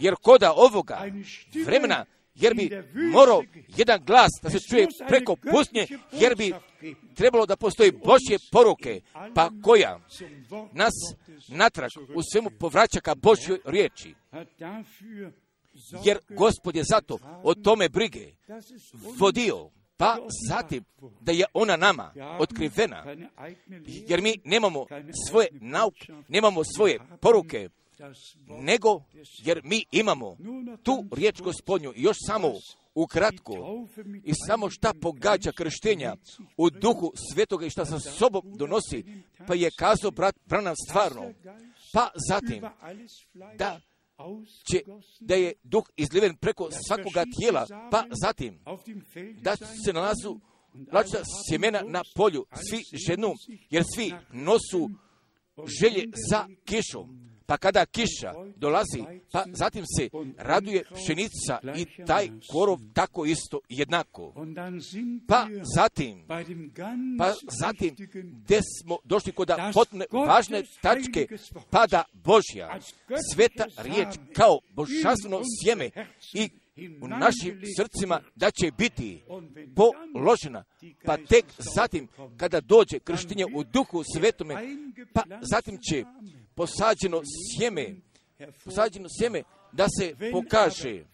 Jer koda ovoga vremena, jer bi morao jedan glas da se čuje preko pustnje, jer bi trebalo da postoji Božje poruke, pa koja? nas natrag u svemu povraća ka Božjoj riječi. Jer gospod je zato o tome brige vodio, pa zatim da je ona nama otkrivena, jer mi nemamo svoje nauke, nemamo svoje poruke, nego jer mi imamo tu riječ gospodnju. Još samo ukratko. I samo šta pogađa krštenja u duhu svetoga i šta sa sobom donosi, pa je kazao brat Branham stvarno, pa zatim da će, da je duh izliven preko svakoga tijela, pa zatim da se nalazu lačna sjemena na polju, svi ženu, jer svi nosu želje za kišom. Pa kada kiša dolazi, pa zatim se raduje pšenica i taj korov tako isto jednako. Pa zatim, pa zatim, gdje smo došli kod potne važne tačke, pada Božja, sveta riječ kao božanstveno sjeme i u našim srcima da će biti položena, pa tek zatim kada dođe krštinje u duhu svetome, pa zatim će posađeno sjeme, posađeno sjeme da se pokaže,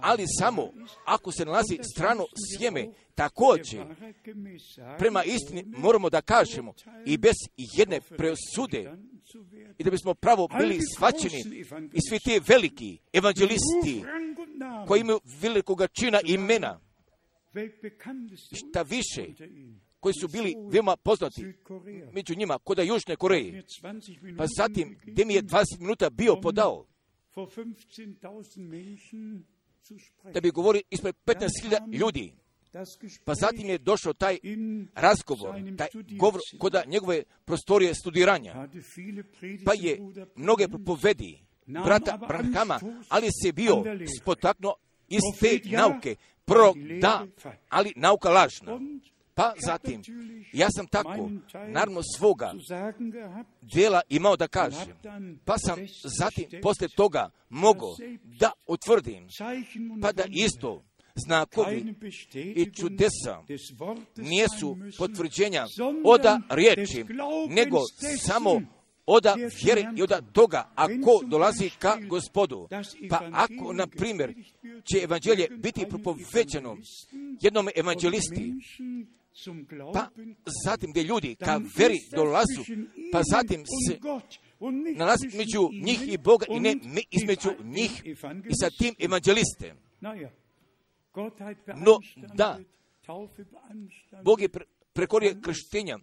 ali samo ako se nalazi strano sjeme, također. Prema istini moramo da kažemo i bez jedne preosude i da bismo pravo bili svaćeni i svi ti veliki evanđelisti koji imaju velikoga čina imena. Šta više koji su bili veoma poznati među njima, kod Južne Koreje. Pa zatim, gdje mi je 20 minuta bio podao, da bi govorio ispred 15.000 ljudi. Pa zatim je došao taj razgovor, taj govor kod njegove prostorije studiranja. Pa je mnoge propovedi brata Branhama, ali se bio spotaknuo iz te nauke. Prvo da, ali nauka lažna. Pa zatim, ja sam tako, naravno svoga dijela imao da kažem. Pa sam zatim, poslije toga, mogao da utvrdim, pa da isto znakovi i čudesa nijesu potvrđenja oda riječi, nego samo oda vjere i oda toga, ako dolazi ka gospodu. Pa ako, na primjer, će evanđelje biti propovećeno jednom evanđelisti, pa zatim gdje ljudi ka veri dolazu, pa zatim se nalazi među njih i Boga i ne između njih i sa tim evanđelistem. No, da, Bog je prekorio krštenja,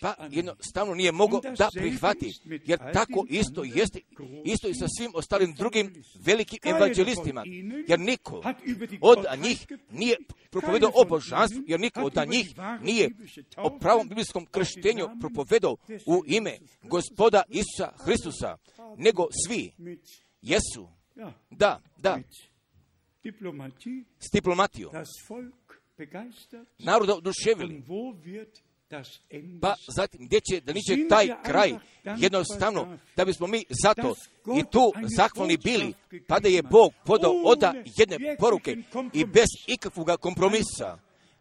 pa jednostavno nije mogao da prihvati, jer tako isto jeste, isto i sa svim ostalim drugim velikim evanđelistima, jer niko od njih nije propovedao o božanstvu, jer niko od njih nije o pravom biblijskom krštenju propovedao u ime gospoda Isusa Hristusa, nego svi jesu, da, da, s diplomatijom, naroda oduševili, pa zatim gdje će da niće taj kraj? jednostavno da bismo mi zato i tu zahvalni bili pa da je Bog podao oda jedne poruke i bez ikakvog kompromisa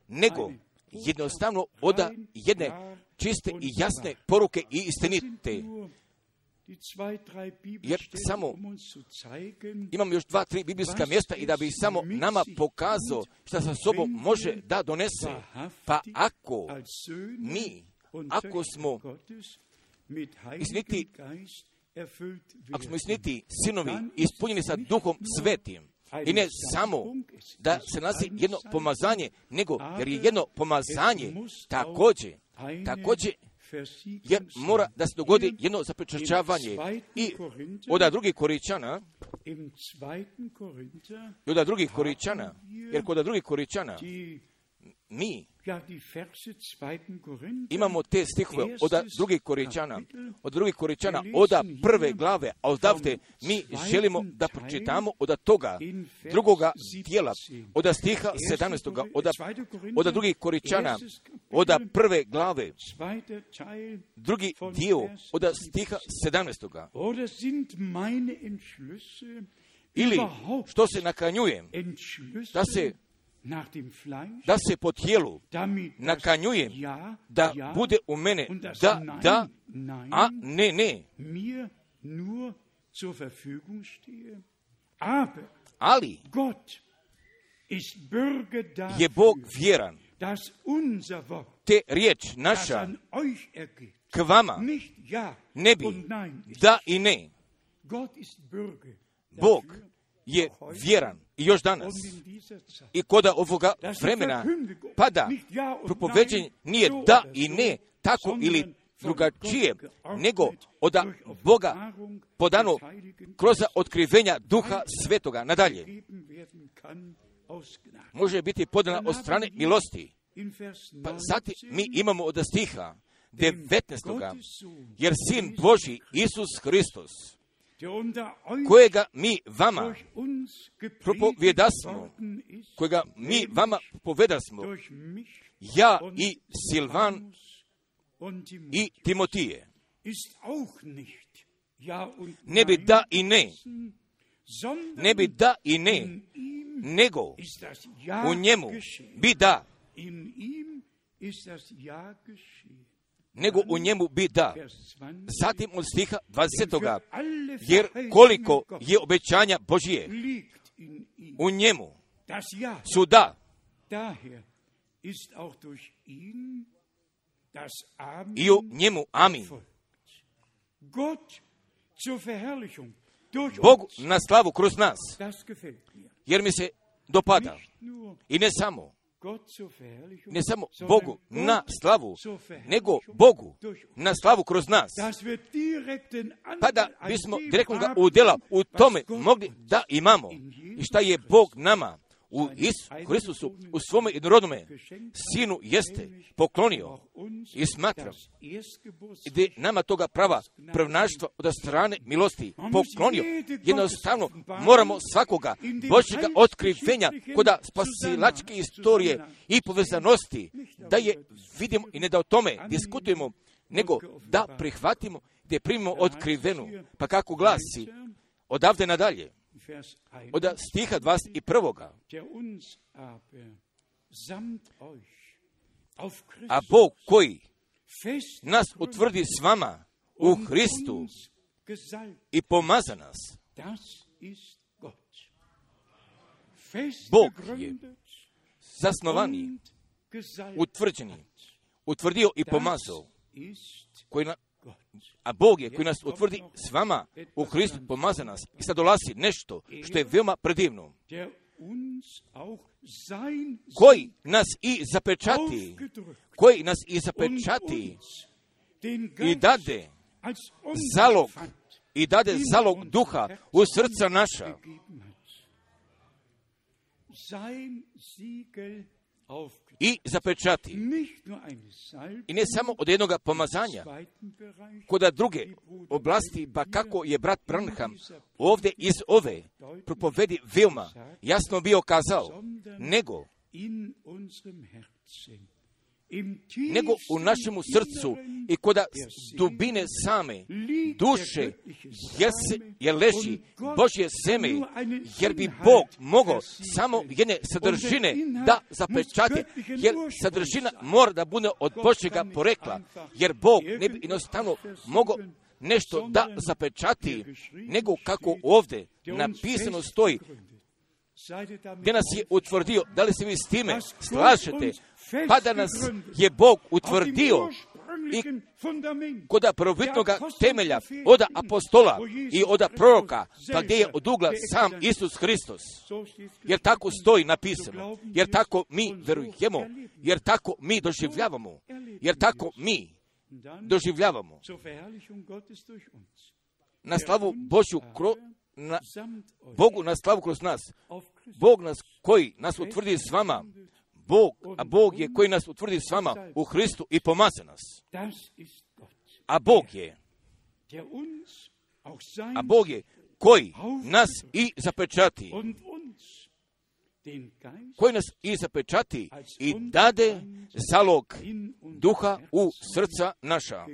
nego jednostavno oda jedne čiste i jasne poruke i istinite jer samo imam još dva, tri biblijska mjesta i da bi samo nama pokazao što sa sobom može da donese. Pa ako mi, ako smo isniti, ako smo isniti sinovi ispunjeni sa duhom svetim, i ne samo da se nalazi jedno pomazanje, nego jer je jedno pomazanje također, također jer mora da se dogodi jedno zapečačavanje i od drugih koričana i od drugih koričana jer kod drugih koričana mi imamo te stihove od drugih koričana, od drugih koričana, od prve glave, a odavde mi želimo da pročitamo od toga drugoga dijela, od stiha 17. od, od drugih koričana, od prve glave, drugi dio od stiha 17. Ili što se nakanjujem, da se da se po tijelu nakanjujem, da bude u mene da, da, a ne, ne. Ali je Bog vjeran, te riječ naša k vama ne bi da i ne. Bog je vjeran i još danas. I koda ovoga vremena pada propoveđenje nije da i ne, tako ili drugačije, nego od Boga podano kroz otkrivenja duha svetoga. Nadalje, može biti podana od strane milosti. Pa zatim mi imamo od stiha 19. Jer sin Boži, Isus Hristos, kojega mi vama propovjedasmo, kojega mi vama povedasmo, ja i Silvan i Timotije. Ne bi da i ne, ne bi da i ne, nego u njemu bi da nego u njemu bi da. Zatim od stiha 20. Jer koliko je obećanja Božije u njemu su da. I u njemu amin. Bog na slavu kroz nas. Jer mi se dopada. I ne samo ne samo Bogu na slavu, nego Bogu na slavu kroz nas. Pa da bismo direktno ga udjela u tome mogli da imamo. I šta je Bog nama u Isu Hristusu, u svome jednorodnome sinu jeste poklonio i smatram gdje nama toga prava prvnaštva od strane milosti poklonio. Jednostavno moramo svakoga Božjega otkrivenja koda spasilačke istorije i povezanosti da je vidimo i ne da o tome diskutujemo, nego da prihvatimo gdje primimo otkrivenu. Pa kako glasi odavde nadalje od stiha 21. A Bog koji nas utvrdi s vama u Hristu i pomaza nas. Bog je zasnovani, utvrđeni, utvrdio i pomazao, koji na, a Bog je koji nas utvrdi s vama u Hristu pomaza nas. I sad dolazi nešto što je veoma predivno. Koji nas i zapečati, koji nas i zapečati i dade zalog i dade zalog duha u srca naša. I zapečati. I ne samo od jednog pomazanja, kod druge oblasti, pa kako je brat Branham ovdje iz ove propovedi veoma jasno bio kazao, nego nego u našemu srcu i kod dubine same duše jer leži Božje seme, jer bi Bog mogao samo jedne sadržine da zapečati, jer sadržina mora da bude od Božjega porekla, jer Bog ne bi jednostavno mogao nešto da zapečati, nego kako ovdje napisano stoji, gdje nas je utvrdio, da li se vi s time slažete, pa da nas je Bog utvrdio i kod prvobitnog temelja od apostola i od proroka, pa gdje je od ugla sam Isus Hristos. Jer tako stoji napisano, jer tako mi verujemo, jer tako mi doživljavamo, jer tako mi doživljavamo. Na slavu Božju kro, na, Bogu na slavu kroz nas. Bog nas koji nas utvrdi s vama Bog, a Bog je koji nas utvrdi s vama u Hristu i pomaze nas. A Bog je, a Bog je koji nas i zapečati, koji nas i zapečati i dade zalog duha u srca naša.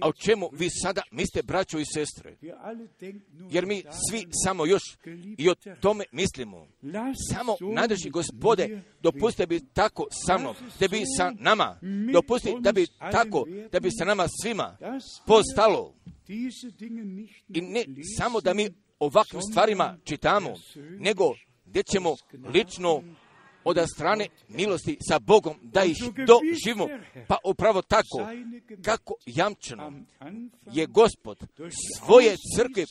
A o čemu vi sada mislite, braćo i sestre? Jer mi svi samo još i o tome mislimo. Samo najdraži gospode, dopusti bi tako sa mnom, da bi sa nama, dopusti da bi tako, da bi sa nama svima postalo. I ne samo da mi ovakvim stvarima čitamo, nego gdje ćemo lično od strane milosti sa Bogom da ih doživimo. Pa upravo tako, kako jamčeno je Gospod svoje crkve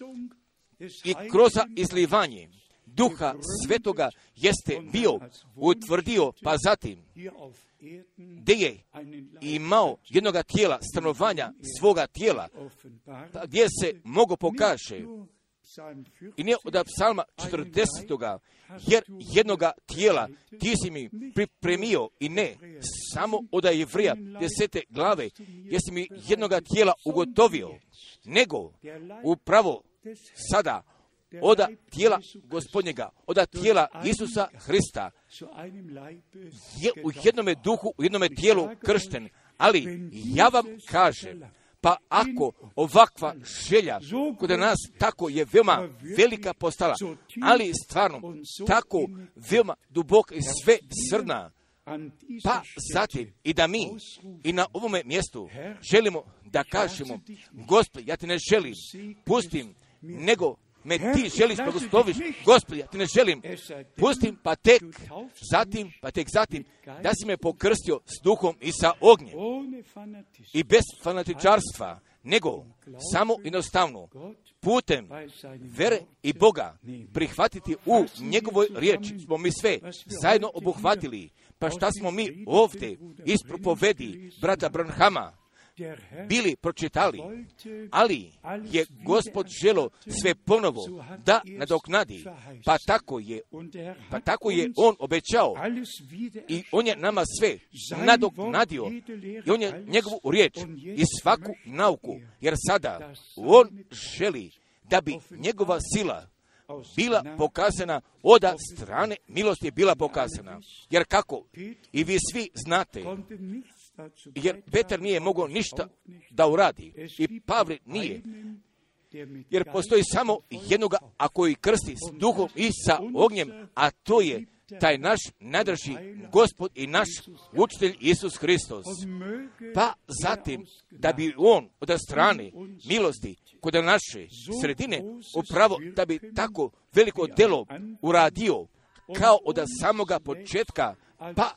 i kroz izlivanje duha svetoga jeste bio utvrdio, pa zatim gdje je imao jednoga tijela, stanovanja svoga tijela, pa gdje se mogo pokaže i nije od psalma 40. jer jednoga tijela ti si mi pripremio i ne samo od Jevrija desete glave, jesi mi jednoga tijela ugotovio, nego upravo sada oda tijela gospodnjega, oda tijela Isusa Hrista je u jednome duhu, u jednome tijelu kršten. Ali ja vam kažem, pa ako ovakva želja kod nas tako je veoma velika postala, ali stvarno tako veoma duboka i sve srna, pa zatim i da mi i na ovome mjestu želimo da kažemo, Gospod, ja te ne želim, pustim, nego me ti želiš blagosloviš, gospod, ja ti ne želim, pustim, pa tek zatim, pa tek zatim, da si me pokrstio s duhom i sa ognjem. I bez fanatičarstva, nego samo jednostavno, putem vere i Boga prihvatiti u njegovoj riječi. smo mi sve zajedno obuhvatili. Pa šta smo mi ovdje ispropovedi brata Branhama, bili pročitali, ali je gospod želo sve ponovo da nadoknadi, pa tako je, pa tako je on obećao. i on je nama sve nadoknadio. I on je njegovu riječ i svaku nauku, jer sada on želi da bi njegova sila bila pokazana, oda strane milosti je bila pokazana. Jer kako? I vi svi znate, jer Petar nije mogao ništa da uradi i Pavle nije. Jer postoji samo jednoga, a koji krsti s duhom i sa ognjem, a to je taj naš najdraži gospod i naš učitelj Isus Hristos. Pa zatim, da bi on od strane milosti kod naše sredine, upravo da bi tako veliko delo uradio, kao od samoga početka, pa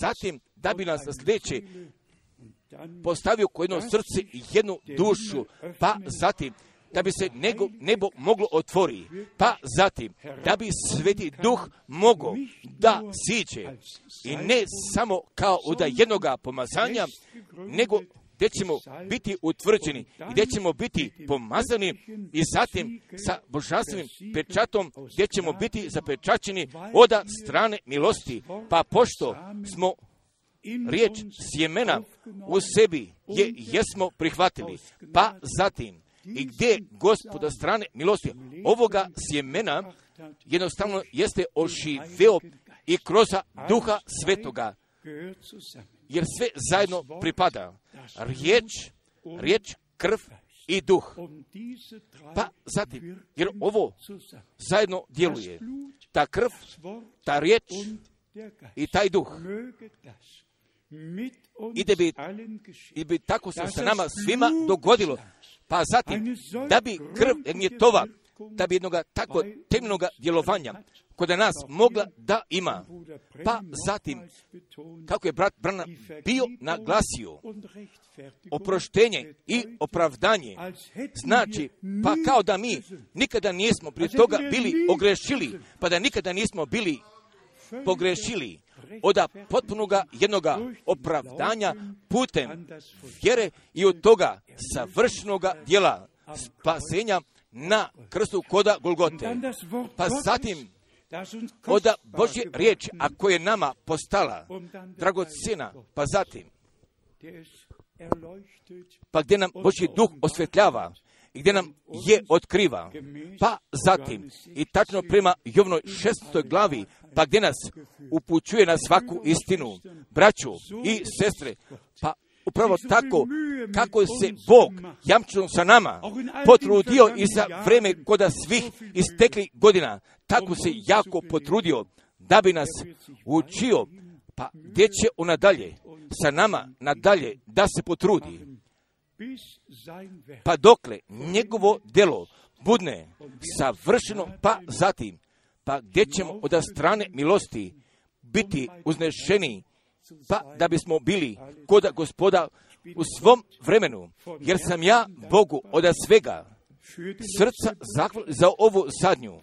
zatim da bi nas sljedeće postavio ko jedno srce i jednu dušu, pa zatim da bi se nego, nebo moglo otvori, pa zatim da bi sveti duh mogao da siđe. I ne samo kao od jednoga pomazanja, nego gdje ćemo biti utvrđeni i gdje ćemo biti pomazani i zatim sa božanstvenim pečatom gdje ćemo biti zapečačeni od strane milosti. Pa pošto smo riječ sjemena u sebi je jesmo prihvatili, pa zatim i gdje gospoda strane milosti ovoga sjemena jednostavno jeste oživeo i kroz duha svetoga, jer sve zajedno pripada. Riječ, riječ, krv i duh. Pa zatim, jer ovo zajedno djeluje. Ta krv, ta riječ i taj duh. I da bi, i bi tako se sa nama svima dogodilo. Pa zatim, da bi krv egnjetova, da bi jednoga tako temeljnog djelovanja kod nas mogla da ima. Pa zatim, kako je brat Brana bio naglasio, oproštenje i opravdanje, znači, pa kao da mi nikada nismo prije toga bili ogrešili, pa da nikada nismo bili pogrešili od potpunoga jednoga opravdanja putem vjere i od toga savršenoga dijela spasenja na krstu koda Golgote. Pa zatim Oda Božje riječ, ako je nama postala dragocina, pa zatim, pa gdje nam Božji duh osvetljava, i gdje nam je otkriva, pa zatim i tačno prema Jovnoj šestoj glavi, pa gdje nas upućuje na svaku istinu, braću i sestre, pa upravo tako kako se Bog jamčeno sa nama potrudio i za vreme koda svih istekli godina, tako se jako potrudio da bi nas učio, pa gdje će on nadalje sa nama nadalje da se potrudi. Pa dokle njegovo delo budne savršeno, pa zatim, pa gdje ćemo od strane milosti biti uznešeni, pa da bismo bili kod gospoda u svom vremenu, jer sam ja Bogu od svega srca za ovu zadnju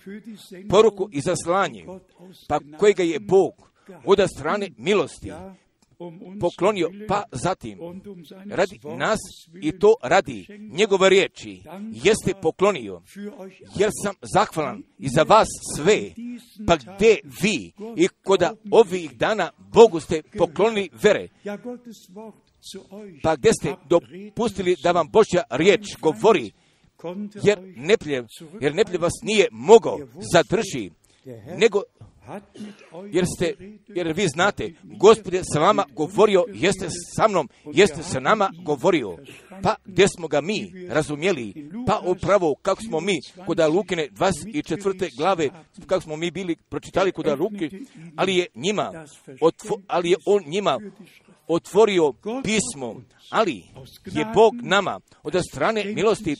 poruku i zaslanje, pa kojega je Bog od strane milosti poklonio, pa zatim radi nas i to radi njegove riječi. Jeste poklonio, jer sam zahvalan i za vas sve, pa gdje vi? I koda ovih dana Bogu ste poklonili vere, pa gdje ste dopustili da vam Božja riječ govori, jer nepljev, jer nepljev vas nije mogao zadrži, nego jer ste, jer vi znate, Gospod je sa vama govorio, jeste sa mnom, jeste sa nama govorio. Pa gdje smo ga mi razumjeli? Pa upravo kako smo mi kod Lukine 24. glave, kako smo mi bili pročitali kod Luke, ali je njima, otvo, ali je on njima otvorio pismo, ali je Bog nama od strane milosti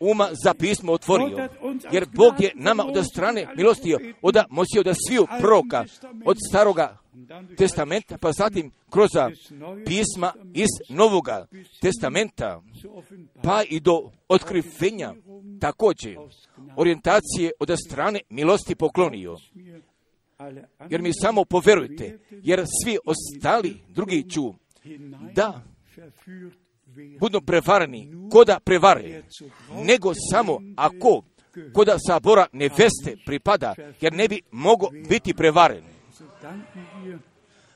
uma za pismo otvorio. Jer Bog je nama od strane milostio, od mosio da sviju proka od staroga testamenta, pa zatim kroz pisma iz novoga testamenta, pa i do otkrivenja također orijentacije od strane milosti poklonio. Jer mi samo poverujte, jer svi ostali drugi ću da budu prevarani, koda prevare, nego samo ako koda sabora neveste pripada, jer ne bi mogo biti prevaren.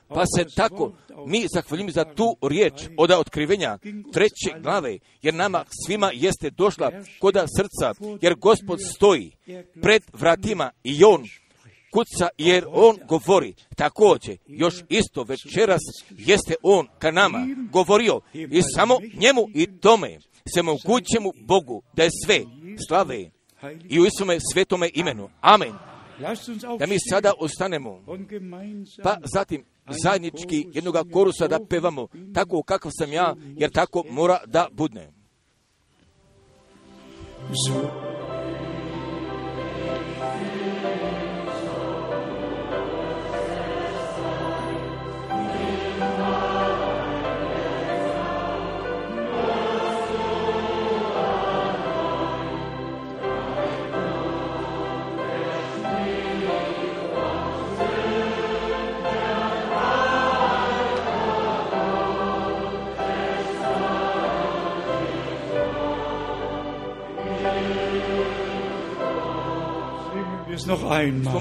Pa se tako mi zahvaljujemo za tu riječ od otkrivenja treće glave, jer nama svima jeste došla koda srca, jer gospod stoji pred vratima i on kuca jer on govori. Također, još isto večeras jeste on ka nama govorio i samo njemu i tome se mogućemu Bogu da je sve slave i u isome svetome imenu. Amen. Da mi sada ostanemo, pa zatim zajednički jednoga korusa da pevamo, tako kakav sam ja, jer tako mora da budne. Noch einmal.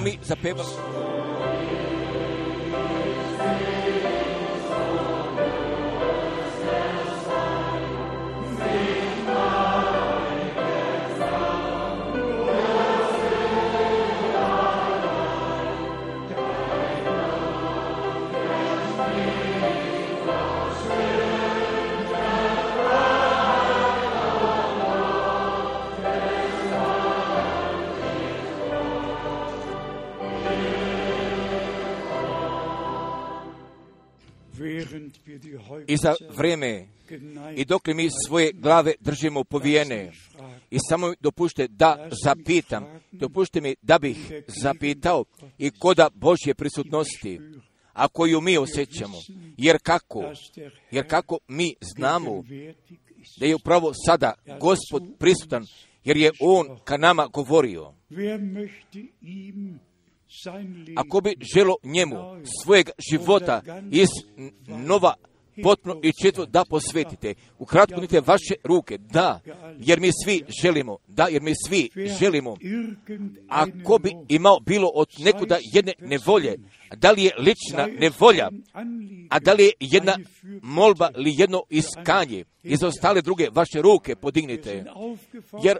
I za vrijeme i dok mi svoje glave držimo povijene. I samo dopušte da zapitam, dopušte mi da bih zapitao i koda Božje prisutnosti, a koju mi osjećamo, jer kako, jer kako mi znamo da je upravo sada Gospod prisutan, jer je On ka nama govorio. Ako bi želo njemu svojeg života iz nova potpuno i četvrto da posvetite. Ukratko nite vaše ruke, da, jer mi svi želimo, da, jer mi svi želimo. Ako bi imao bilo od nekuda jedne nevolje, da li je lična nevolja, a da li je jedna molba ili jedno iskanje, i za ostale druge vaše ruke podignite, jer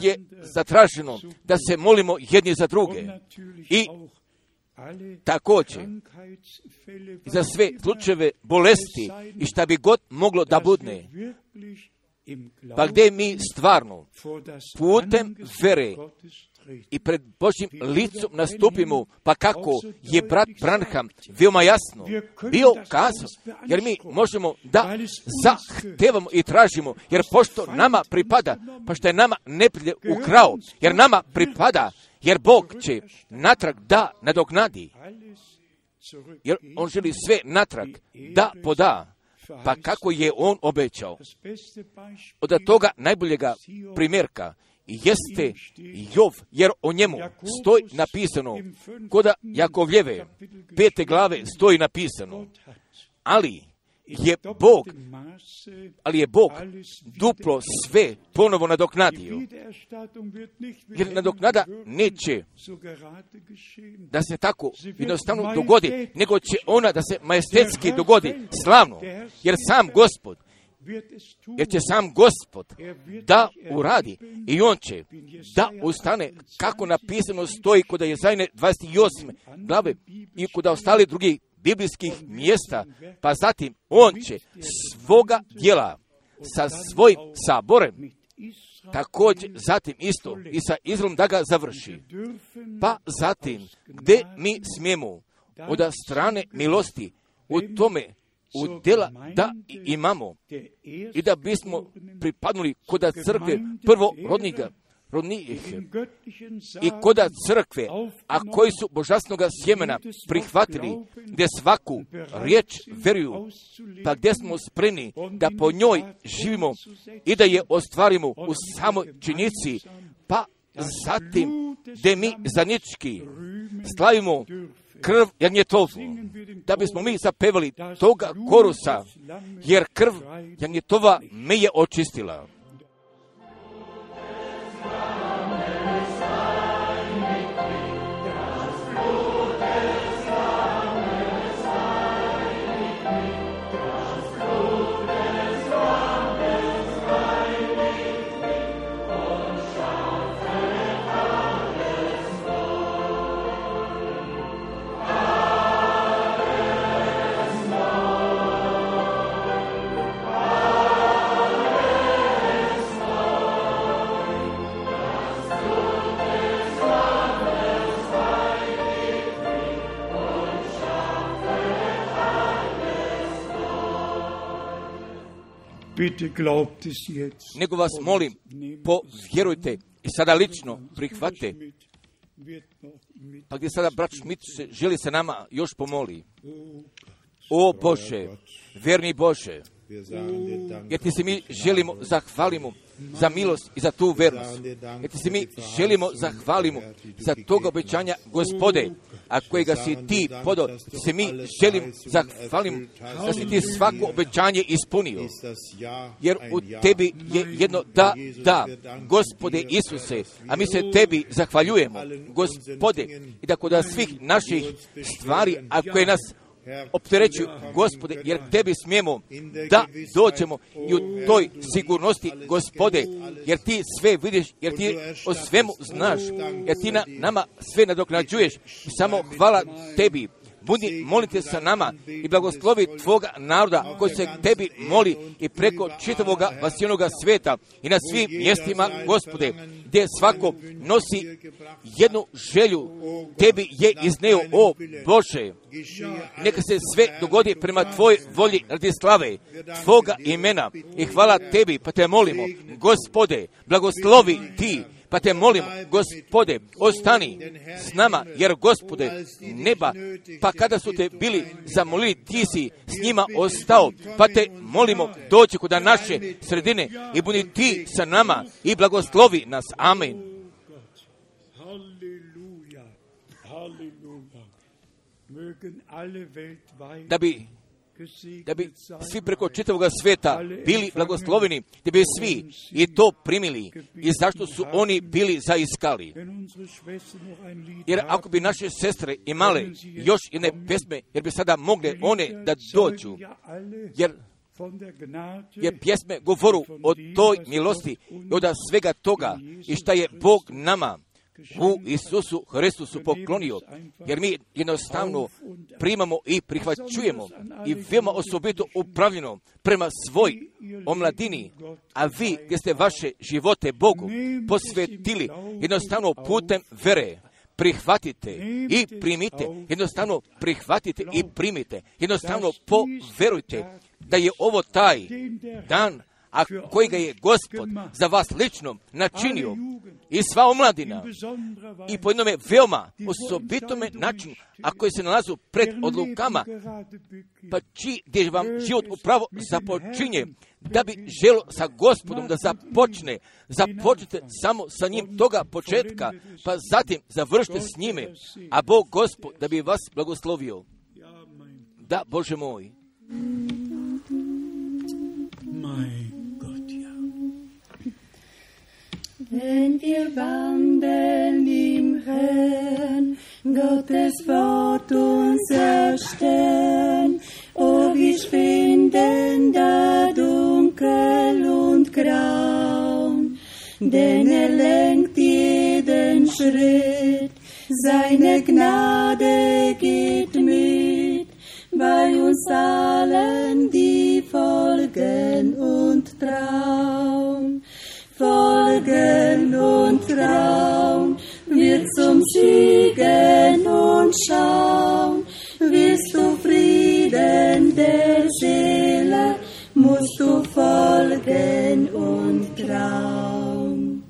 je zatraženo da se molimo jedni za druge. I također za sve slučajeve bolesti i šta bi god moglo da budne. Pa gdje mi stvarno putem vere i pred Božim licom nastupimo, pa kako je brat Branham veoma jasno bio kazao, jer mi možemo da zahtevamo i tražimo, jer pošto nama pripada, pa što je nama neprijatelj ukrao, jer nama pripada, jer Bog će natrag da nadoknadi, jer On želi sve natrag da poda, pa kako je On obećao. Od toga najboljega primjerka jeste Jov, jer o njemu stoji napisano, koda Jakovljeve, pete glave stoji napisano, ali je Bog, ali je Bog duplo sve ponovo nadoknadio. Jer nadoknada neće da se tako jednostavno dogodi, nego će ona da se majestetski dogodi slavno. Jer sam gospod jer će sam gospod da uradi i on će da ustane kako napisano stoji kod je zajne 28. glave i kod ostali drugih biblijskih mjesta, pa zatim on će svoga djela sa svojim saborem također zatim isto i sa Izraelom da ga završi. Pa zatim, gdje mi smijemo od strane milosti u tome u djela da imamo i da bismo pripadnuli koda crkve prvorodnika i koda crkve, a koji su božasnog sjemena prihvatili, gdje svaku riječ veruju, pa gdje smo spremni da po njoj živimo i da je ostvarimo u samoj činjici, pa zatim gdje mi zanički slavimo krv Janjetovu, da bismo mi zapevali toga korusa, jer krv Janjetova me je očistila. Nego vas molim, povjerujte i sada lično prihvate. Pa gdje sada brat Šmit želi se nama još pomoli. O Bože, verni Bože, jer ti se mi želimo, zahvalimo za milost i za tu vernost. Jer ti se mi želimo, zahvalimo za toga obećanja gospode, a kojega si ti podo, se mi želim, zahvalim da si ti svako obećanje ispunio. Jer u tebi je jedno da, da, gospode Isuse, a mi se tebi zahvaljujemo, gospode, i da kod svih naših stvari, a koje nas opterećuju, gospode, jer tebi smijemo da dođemo i u toj sigurnosti, gospode, jer ti sve vidiš, jer ti o svemu znaš, jer ti na, nama sve nadoknađuješ samo hvala tebi. Budi, molite sa nama i blagoslovi Tvoga naroda koji se tebi moli i preko čitavoga vasijenoga sveta i na svim mjestima, gospode, gdje svako nosi jednu želju, tebi je izneo, o Bože, neka se sve dogodi prema Tvoj volji radi slave, Tvoga imena i hvala tebi, pa te molimo, gospode, blagoslovi ti, pa te molim, gospode, ostani s nama, jer gospode, neba, pa kada su te bili zamolili, ti si s njima ostao, pa te molimo, doći kod naše sredine i budi ti sa nama i blagoslovi nas. Amen. Da bi da bi svi preko čitavog svijeta bili blagosloveni, da bi svi i to primili i zašto su oni bili zaiskali. Jer ako bi naše sestre imale još jedne pesme, jer bi sada mogle one da dođu, jer jer pjesme govoru o toj milosti i od svega toga i šta je Bog nama u Isusu Hristusu poklonio, jer mi jednostavno primamo i prihvaćujemo i veoma osobito upravljeno prema svoj omladini, a vi gdje ste vaše živote Bogu posvetili jednostavno putem vere, prihvatite i primite, jednostavno prihvatite i primite, jednostavno poverujte da je ovo taj dan a koji ga je Gospod za vas lično načinio i sva omladina. I po jednome veoma osobitome načinu, a koji se nalazu pred odlukama, pa či gdje vam život upravo započinje, da bi želo sa gospodom da započne, započnite samo sa njim toga početka, pa zatim završite s njime, a Bog gospod da bi vas blagoslovio. Da, Bože moj. Wenn wir wandeln im Herrn, Gottes Wort uns erstellen, oh, wir finden da dunkel und grau, denn er lenkt jeden Schritt, seine Gnade geht mit, bei uns allen, die folgen und trauen folgen und Traum. Wird zum Siegen und Schauen, wirst du Frieden der Seele, musst du folgen und Traum.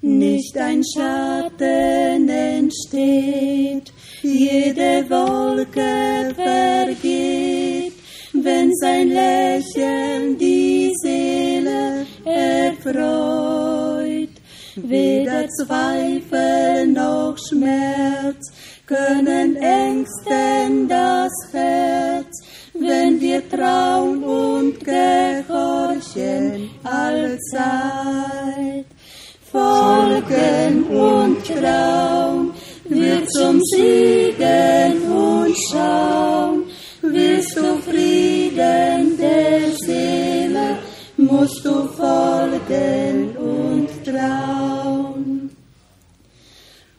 Nicht ein Schatten entsteht, jede Wolke vergeht, wenn sein Lächeln Seele erfreut. Weder Zweifel noch Schmerz können ängsten das Herz, wenn wir trauen und gehorchen allzeit. Folgen und trauen wird zum Siegen und schauen, wirst du Frieden musst du folgen und trauen.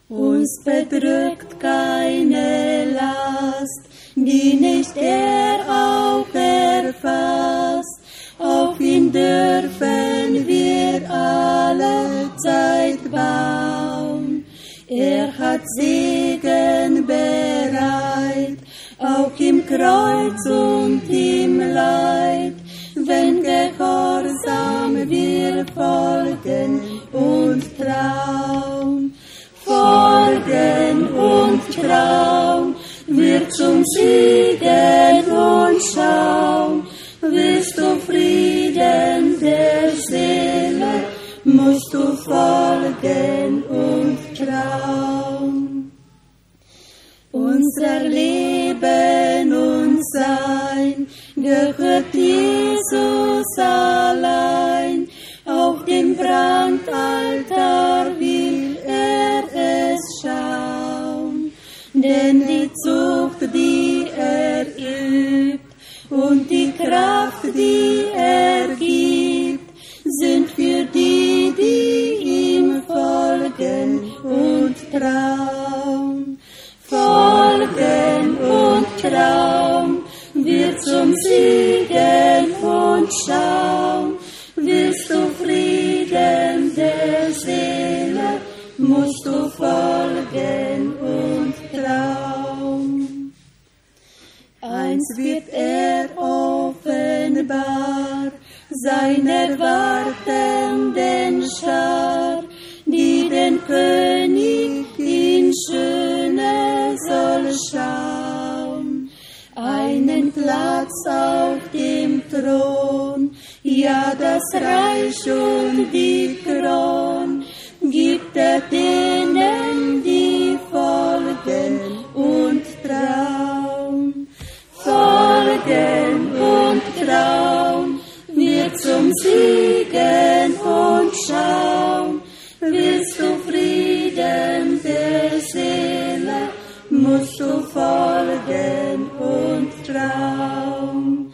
Uns bedrückt keine Last, die nicht er auch erfasst. Auf ihn dürfen wir alle Zeit bauen. Er hat Segen bereit, auch im Kreuz und im Leid wenn gehorsam wir folgen und trauen. Folgen und trauen wird zum Siegen und schauen, wirst du Frieden der Seele, musst du folgen und trauen. Unser Leben und Sein gehört Jesus allein. Auf dem Brandaltar will er es schauen, denn die Zucht, die er übt und die Kraft, die er gibt, sind für die, die ihm folgen und trauen. Folgen und trauen Siegen und schauen, wirst du Frieden der Seele, musst du folgen und trauen. Eins wird er offenbar, seiner wartenden Schar, die den König in Schöne soll schauen einen Platz auf dem Thron, ja das Reich und die Kron, gibt er denen, die folgen und trauen. Folgen und trauen, wir zum Siegen und schauen, willst du Frieden der Seele, musst du folgen. Traum.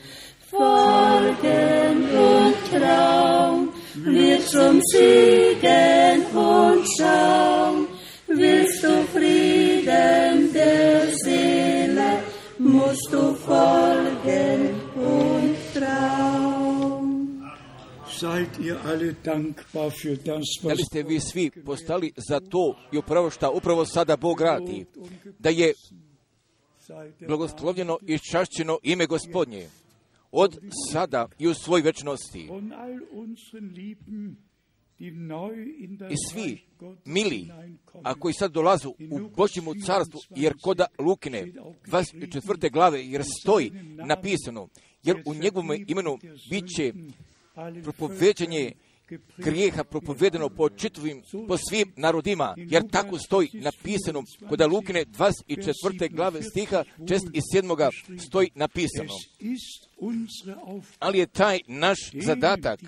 Folgen und Traum wird zum Siegen und Schaum, willst du Frieden der Seele, musst du folgen und Traum. Seid ihr alle dankbar für das, was da li ste vi svi postali za to i upravo šta upravo sada Bog radi, da je blagoslovljeno i čašćeno ime gospodnje od sada i u svoj večnosti. I svi mili, a koji sad dolazu u Božjemu carstvu, jer koda Lukine, 24. glave, jer stoji napisano, jer u njegovom imenu bit će propoveđanje grijeha propovedeno po čitavim, po svim narodima, jer tako stoji napisano kod Lukine 24. glave stiha 6 i 7. stoji napisano. Ali je taj naš zadatak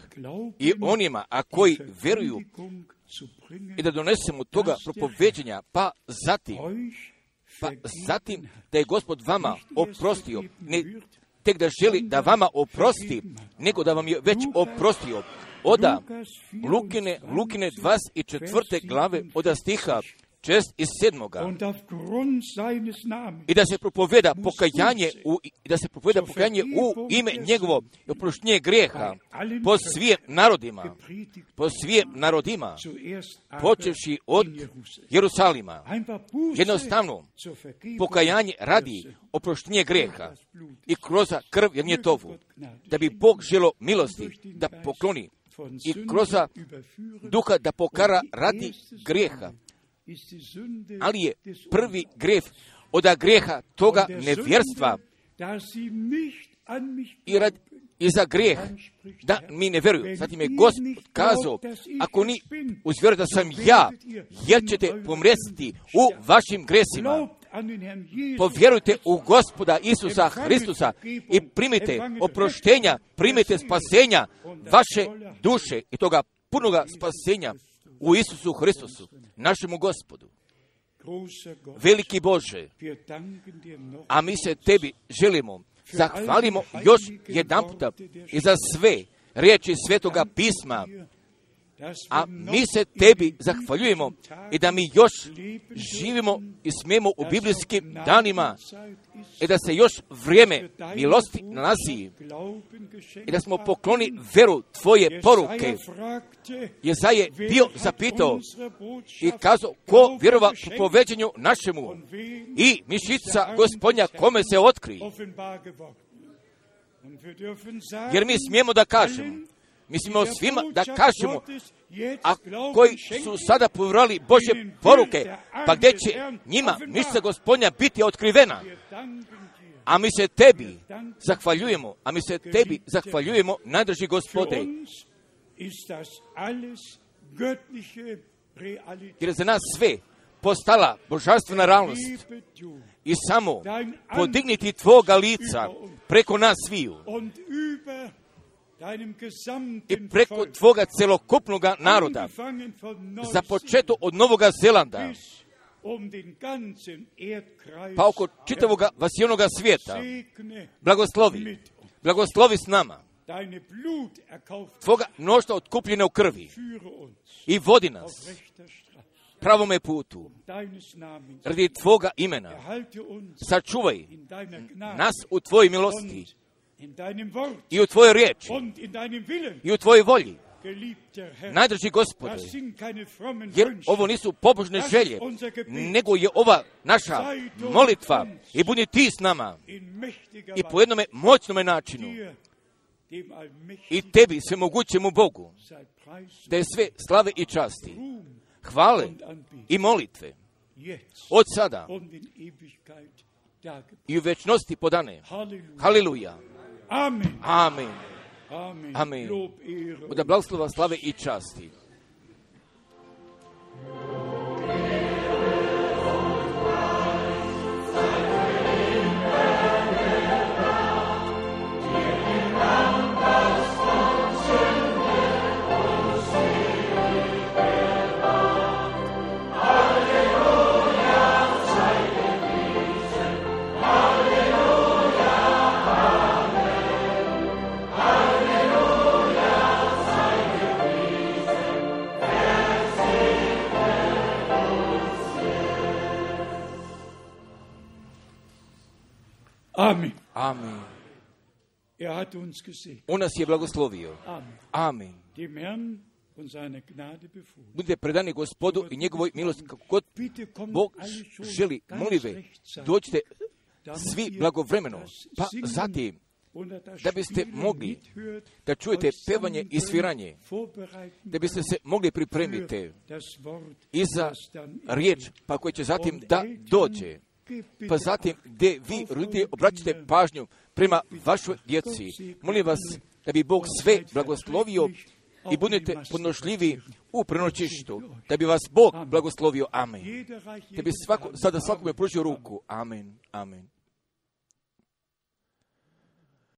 i onima, a koji veruju i da donesemo toga propoveđenja, pa zatim, pa zatim da je gospod vama oprostio, ne tek da želi da vama oprosti, nego da vam je već oprostio. Oda Lukine, Lukine 24. glave, oda stiha 6 i 7. und aufgrund seines Namens I da se propoveda pokajanje u, i da se propoveda pokajanje u ime njegovo i oproštenje grijeha po svim narodima, po svim narodima, počevši od. Jerusalima. Jednostavno, pokajanje radi oproštenje greha i kroz krv Jernjetovu, da bi Bog želo milosti da pokloni i kroz duha da pokara radi grijeha. Ali je prvi grijeh od grijeha toga nevjerstva i, rad, i za grijeh da mi ne vjeruju. Zatim je Gospod kazao, ako ni uzvjeru da sam ja, jer ćete pomresiti u vašim gresima. Povjerujte u gospoda Isusa Hristusa i primite oproštenja, primite spasenja vaše duše i toga punoga spasenja u Isusu Hristusu, našemu gospodu. Veliki Bože, a mi se tebi želimo, zahvalimo još jedan puta i za sve riječi Svetoga pisma, a mi se tebi zahvaljujemo i da mi još živimo i smemo u biblijskim danima i da se još vrijeme milosti nalazi i da smo pokloni veru tvoje poruke. Jezaja je bio zapitao i kazao, ko vjerova geschenkt propoveđenju našemu i mišica gospodnja kome se otkri. Jer mi smijemo da kažemo, mi smijemo svima da kažemo, a koji su sada povjerali Bože poruke, pa gdje će njima mišica gospodnja biti otkrivena. A mi se tebi zahvaljujemo, a mi se tebi zahvaljujemo, najdrži Für gospode, jer je za nas sve postala božanstvena realnost. i samo podigniti tvoga lica preko nas sviju i preko tvoga celokupnoga naroda, započeto od Novoga Zelanda, um pa oko čitavoga vasionoga svijeta, blagoslovi, blagoslovi s nama, tvoga mnoštva otkupljene u krvi. I vodi nas pravome putu, radi tvoga imena. Sačuvaj nas u tvojoj milosti i u tvojoj riječi. und in deinem Willen, i u tvojoj volji, najdrži gospode, jer ovo nisu pobožne želje, nego je ova naša molitva i budi ti s nama. i po jednome moćnome načinu. I tebi svemogućemu Bogu, sei Preis da je sve slave i časti, hvale i molitve. Od sada i u večnosti podane. Halleluja. Amen. Amen. Amen. Da blagoslova slave i časti. On nas je blagoslovio. Amen. Budite predani gospodu i njegovoj milosti kako god Bog želi. ganz Molim ve, rechtzeitig, dođite svi blagovremeno. Pa zatim da biste mogli da čujete pevanje i sviranje, da biste se mogli pripremiti i za riječ, pa koje će zatim da dođe. Pa zatim gdje vi, roditelji, obraćate pažnju prema vašoj djeci. Molim vas da bi Bog sve blagoslovio i budete podnošljivi u prenoćištu, da bi vas Bog blagoslovio. Amen. Da bi svako, sada svakome pružio ruku. Amen. Amen.